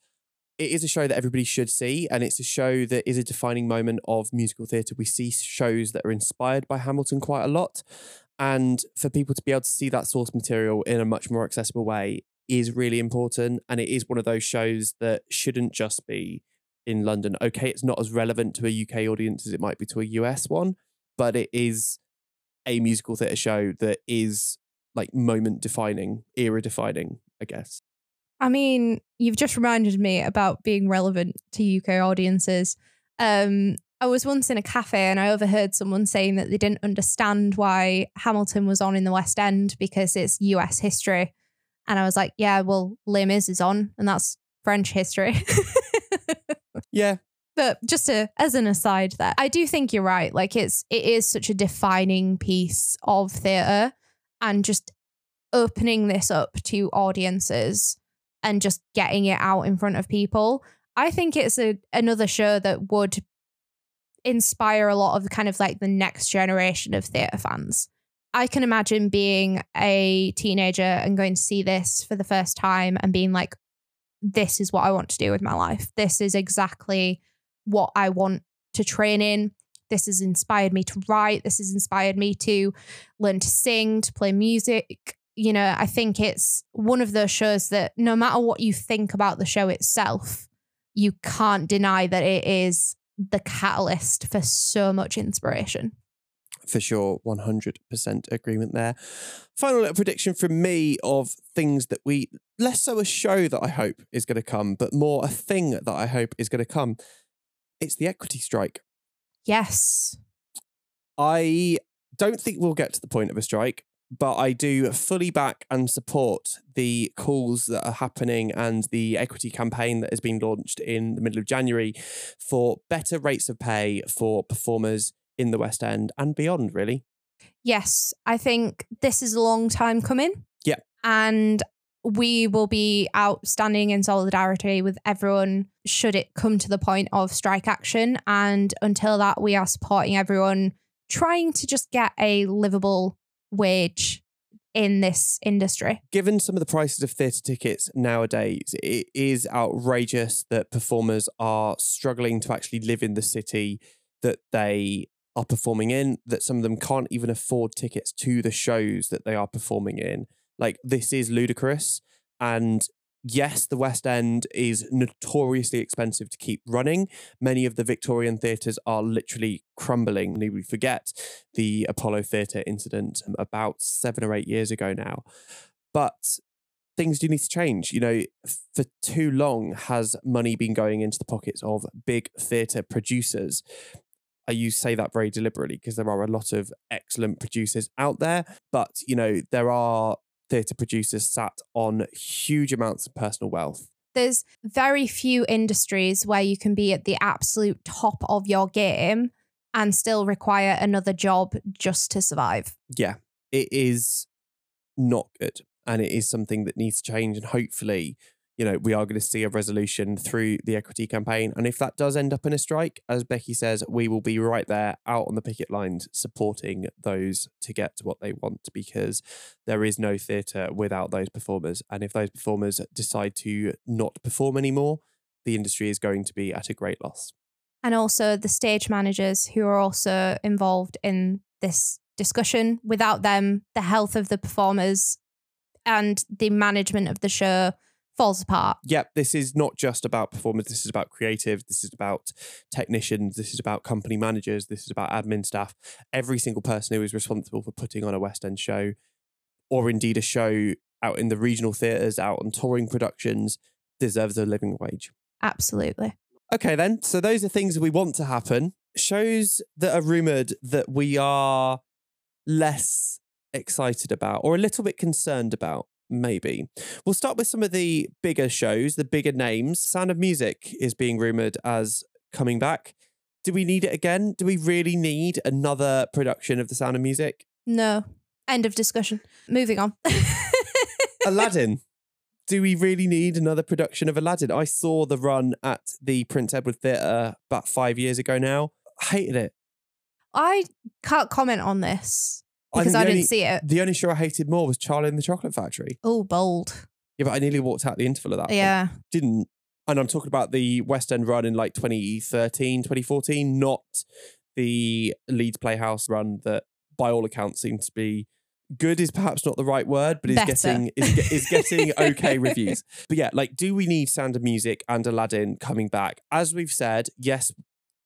It is a show that everybody should see, and it's a show that is a defining moment of musical theatre. We see shows that are inspired by Hamilton quite a lot. And for people to be able to see that source material in a much more accessible way is really important. And it is one of those shows that shouldn't just be in London. Okay, it's not as relevant to a UK audience as it might be to a US one, but it is a musical theatre show that is like moment defining, era defining, I guess.
I mean, you've just reminded me about being relevant to UK audiences. Um, I was once in a cafe and I overheard someone saying that they didn't understand why Hamilton was on in the West End because it's US history. And I was like, yeah, well, Les Mis is on, and that's French history. (laughs)
Yeah,
but just to, as an aside there, I do think you're right. Like it's it is such a defining piece of theatre and just opening this up to audiences and just getting it out in front of people. I think it's a another show that would inspire a lot of kind of like the next generation of theatre fans. I can imagine being a teenager and going to see this for the first time and being like, this is what I want to do with my life. This is exactly what I want to train in. This has inspired me to write. This has inspired me to learn to sing, to play music. You know, I think it's one of those shows that no matter what you think about the show itself, you can't deny that it is the catalyst for so much inspiration.
for sure 100% agreement there final little prediction from me of things that we less so a show that i hope is going to come but more a thing that i hope is going to come it's the equity strike
Yes.
i don't think we'll get to the point of a strike but i do fully back and support the calls that are happening and the equity campaign that has been launched in the middle of january for better rates of pay for performers in the west end and beyond really
Yes. I think this is a long time coming.
Yeah.
And we will be outstanding in solidarity with everyone should it come to the point of strike action. And until that, we are supporting everyone trying to just get a livable wage in this industry.
given some of the prices of theatre tickets nowadays, it is outrageous that performers are struggling to actually live in the city that they are performing in, that some of them can't even afford tickets to the shows that they are performing in. Like, this is ludicrous. And yes, the West End is notoriously expensive to keep running. Many of the Victorian theatres are literally crumbling. Need we forget the Apollo Theatre incident about seven or eight years ago now. But things do need to change. You know, for too long has money been going into the pockets of big theatre producers. Use say that very deliberately because there are a lot of excellent producers out there, but you know, there are theatre producers sat on huge amounts of personal wealth.
There's very few industries where you can be at the absolute top of your game and still require another job just to survive.
Yeah, it is not good. And it is something that needs to change. And hopefully, you know, we are going to see a resolution through the equity campaign. And if that does end up in a strike, as Becky says, we will be right there out on the picket lines supporting those to get what they want because there is no theatre without those performers. And if those performers decide to not perform anymore, the industry is going to be at a great loss.
and also the stage managers who are also involved in this discussion. Without them, the health of the performers and the management of the show falls apart.
Yep, this is not just about performers. This is about creative. This is about technicians. This is about company managers. This is about admin staff. Every single person who is responsible for putting on a West End show, or indeed a show out in the regional theatres, out on touring productions, deserves a living wage.
Absolutely.
Okay, then. So those are things we want to happen. Shows that are rumoured that we are less excited about or a little bit concerned about, maybe. We'll start with some of the bigger shows, the bigger names. Sound of Music is being rumoured as coming back. Do we need it again? Do we really need another production of The Sound of Music?
No. End of discussion. Moving on. (laughs)
Aladdin. Do we really need another production of Aladdin? I saw the run at the Prince Edward Theatre about five years ago now. Hated it.
I can't comment on this
I
because
think
I, didn't
only-
see it.
The only show I hated more was Charlie and the Chocolate Factory.
Oh, bold.
Yeah, but I nearly walked out the interval of that. one.
Yeah.
Didn't. And I'm talking about the West End run in like 2013, 2014, not the Leeds Playhouse run that by all accounts seems to be good is perhaps not the right word, but is
Better.
getting is, is getting (laughs) okay reviews. But yeah, like do we need Sound of Music and Aladdin coming back? As we've said, yes,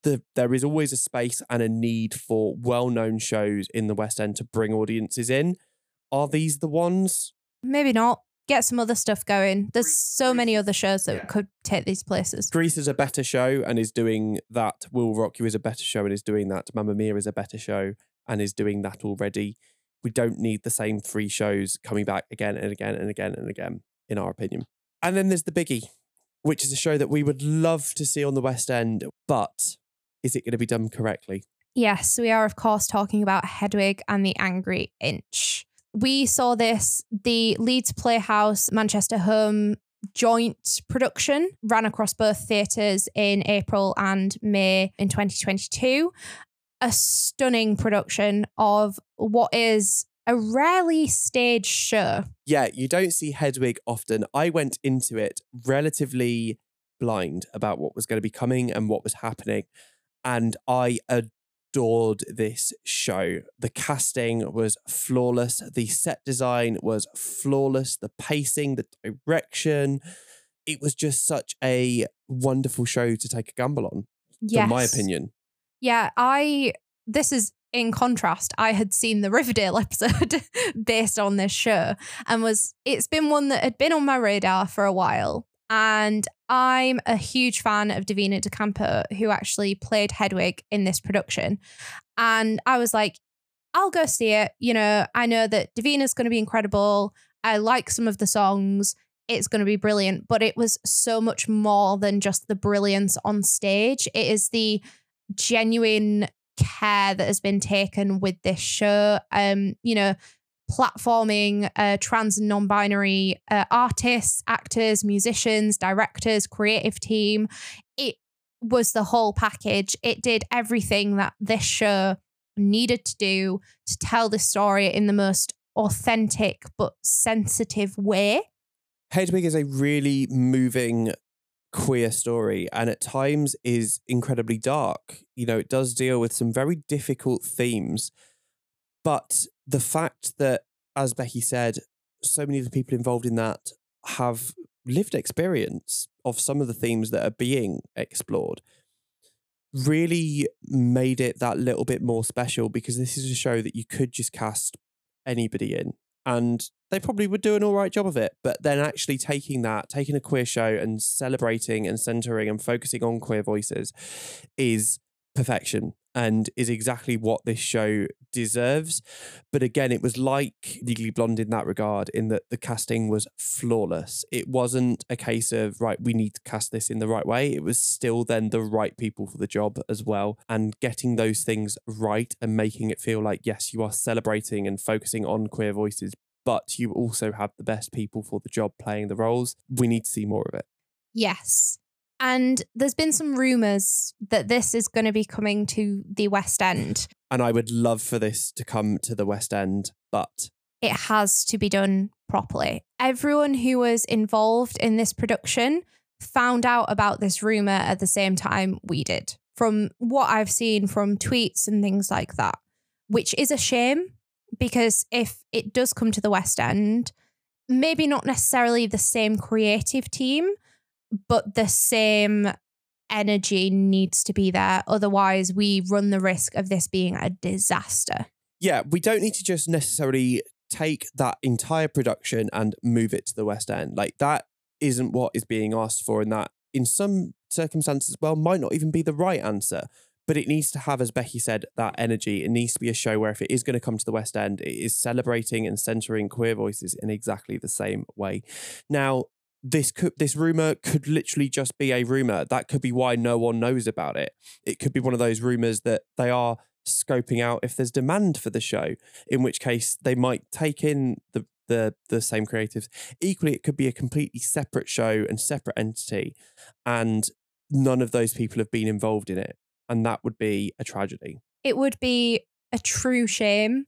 the there is always a space and a need for well-known shows in the West End to bring audiences in. Are these the ones?
Maybe not. Get some other stuff going. There's so many other shows that
yeah.
could take these places.
Grease is a better show and is doing that. Will Rock You is a better show and is doing that. Mamma Mia is a better show and is doing that already. We don't need the same three shows coming back again and again and again and again, in our opinion. And then there's The Biggie, which is a show that we would love to see on the West End, but is it going to be done correctly?
Yes, we are, of course, talking about Hedwig and the Angry Inch. We saw this, the Leeds Playhouse Manchester Home joint production ran across both theatres in April and May in 2022. A stunning production of what is a rarely staged show.
Yeah, you don't see Hedwig often. I went into it relatively blind about what was going to be coming and what was happening. And I adored this show. The casting was flawless, the set design was flawless, the pacing, the direction. It was just such a wonderful show to take a gamble on,
Yes.
in my opinion.
Yeah, I this is in contrast. I had seen the Riverdale (laughs) episode based on this show and was it's been one that had been on my radar for a while. And I'm a huge fan of Divina De Campo, who actually played Hedwig in this production. And I was like, I'll go see it. You know, I know that Divina's going to be incredible. I like some of the songs. It's going to be brilliant. But it was so much more than just the brilliance on stage. It is the genuine care that has been taken with this show. Um, you know, platforming uh, trans and non-binary uh, artists, actors, musicians, directors, creative team. It was the whole package. It did everything that this show needed to do to tell the story in the most authentic but sensitive way.
Hedwig is a really moving queer story and at times is incredibly dark. You know, it does deal with some very difficult themes. But the fact that, as Becky said, so many of the people involved in that have lived experience of some of the themes that are being explored really made it that little bit more special because this is a show that you could just cast anybody in and they probably would do an all right job of it. But then actually taking that, taking a queer show and celebrating and centering and focusing on queer voices is perfection and is exactly what this show deserves. But again, it was like Legally Blonde in that regard, in that the casting was flawless. It wasn't a case of, right, we need to cast this in the right way. It was still then the right people for the job as well. And getting those things right and making it feel like, yes, you are celebrating and focusing on queer voices, but you also have the best people for the job playing the roles. We need to see more of it.
Yes. And there's been some rumors that this is going to be coming to the West End.
And I would love for this to come to the West End, but
It has to be done properly. Everyone who was involved in this production found out about this rumor at the same time we did, from what I've seen from tweets and things like that, which is a shame because if it does come to the West End, maybe not necessarily the same creative team, but the same energy needs to be there. Otherwise, we run the risk of this being a disaster.
yeah, we don't need to just necessarily take that entire production and move it to the West End. Like that isn't what is being asked for, and that in some circumstances, well, might not even be the right answer. But it needs to have, as Becky said, that energy. It needs to be a show where if it is going to come to the West End, it is celebrating and centering queer voices in exactly the same way. Now, this could this rumor could literally just be a rumor. That could be why no one knows about it. It could be one of those rumors that they are scoping out if there's demand for the show, in which case they might take in the the the same creatives. Equally, it could be a completely separate show and separate entity, and none of those people have been involved in it, and that would be a tragedy.
it would be a true shame,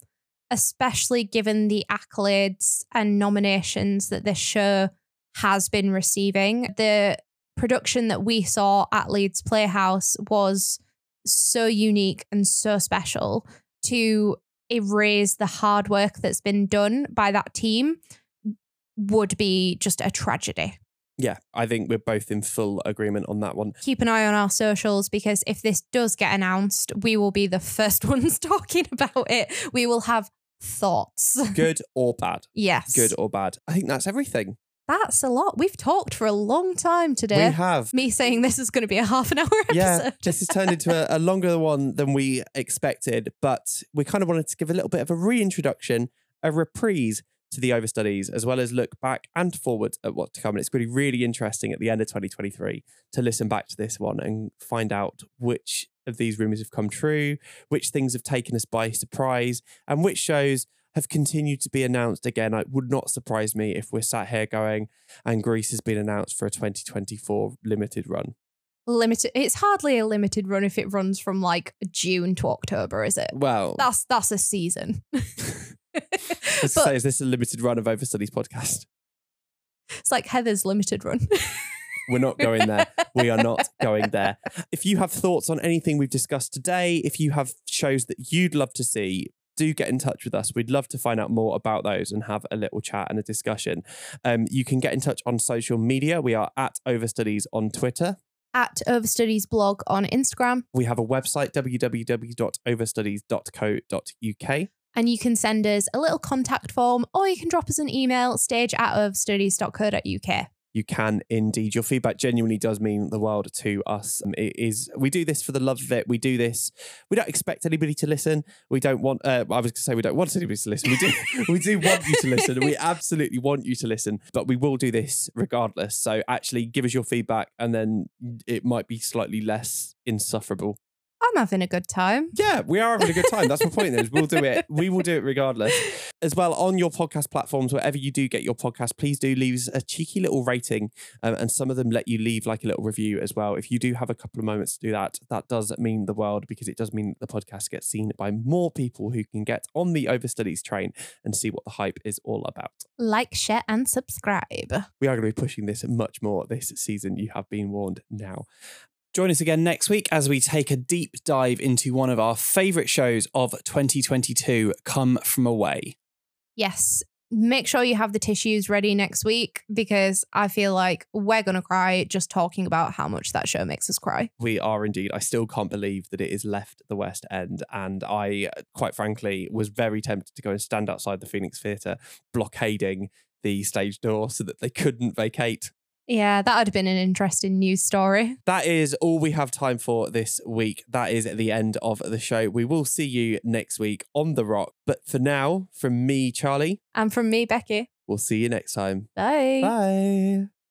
especially given the accolades and nominations that this show has been receiving. The production that we saw at Leeds Playhouse was so unique and so special to erase the hard work that's been done by that team would be just a tragedy.
Yeah, I think we're both in full agreement on that one.
Keep an eye on our socials because if this does get announced, we will be the first (laughs) ones talking about it. We will have thoughts.
Good or bad? (laughs)
Yes.
Good or bad? I think that's everything.
That's a lot. We've talked for a long time today.
We have.
Me saying this is going to be a half an hour episode.
Yeah, this has turned into a, a longer one than we expected, but we kind of wanted to give a little bit of a reintroduction, a reprise to the overstudies, as well as look back and forward at what's to come. And it's going to be really interesting at the end of 2023 to listen back to this one and find out which of these rumors have come true, which things have taken us by surprise, and which shows have continued to be announced again. It would not surprise me if we're sat here going, and Grease has been announced for a 2024 limited run.
limited. It's hardly a limited run if it runs from like June to October, is it?
Well,
That's that's a season. (laughs) (laughs)
let's
but-
say, is this a limited run of Overstudies podcast?
It's like Heathers limited run. (laughs)
We're not going there. We are not going there. If you have thoughts on anything we've discussed today, if you have shows that you'd love to see, do get in touch with us. We'd love to find out more about those and have a little chat and a discussion. Um, you can get in touch on social media. We are at Overstudies on Twitter.
At Overstudies blog on Instagram.
We have a website, www.overstudies.co.uk.
And you can send us a little contact form or you can drop us an email, stage at overstudies.co.uk.
You can indeed. Your feedback genuinely does mean the world to us. Um, It is. We do this for the love of it. We do this. We don't expect anybody to listen. We don't want. Uh, I was going to say we don't want anybody to listen. We do. (laughs) we do want you to listen. We absolutely want you to listen. But we will do this regardless. So actually, give us your feedback, and then it might be slightly less insufferable.
I'm having a good time.
Yeah, we are having a good time. That's my point. Is we'll do it. (laughs) We will do it regardless. As well on your podcast platforms, wherever you do get your podcast, please do leave us a cheeky little rating, um, and some of them let you leave like a little review as well. If you do have a couple of moments to do that, that does mean the world because it does mean that the podcast gets seen by more people who can get on the overstudies train and see what the hype is all about.
Like, share, and subscribe.
We are going to be pushing this much more this season. You have been warned now.
Join us again next week as we take a deep dive into one of our favourite shows of 2022, Come From Away.
Yes. Make sure you have the tissues ready next week because I feel like we're going to cry just talking about how much that show makes us cry.
We are indeed. I still can't believe that it is left the West End. And I, quite frankly, was very tempted to go and stand outside the Phoenix Theatre, blockading the stage door so that they couldn't vacate.
Yeah, that would have been an interesting news story.
That is all we have time for this week. That is the end of the show. We will see you next week on The Rock. But for now, from me, Charlie,
And from me, Becky.
we'll see you next time.
Bye.
Bye.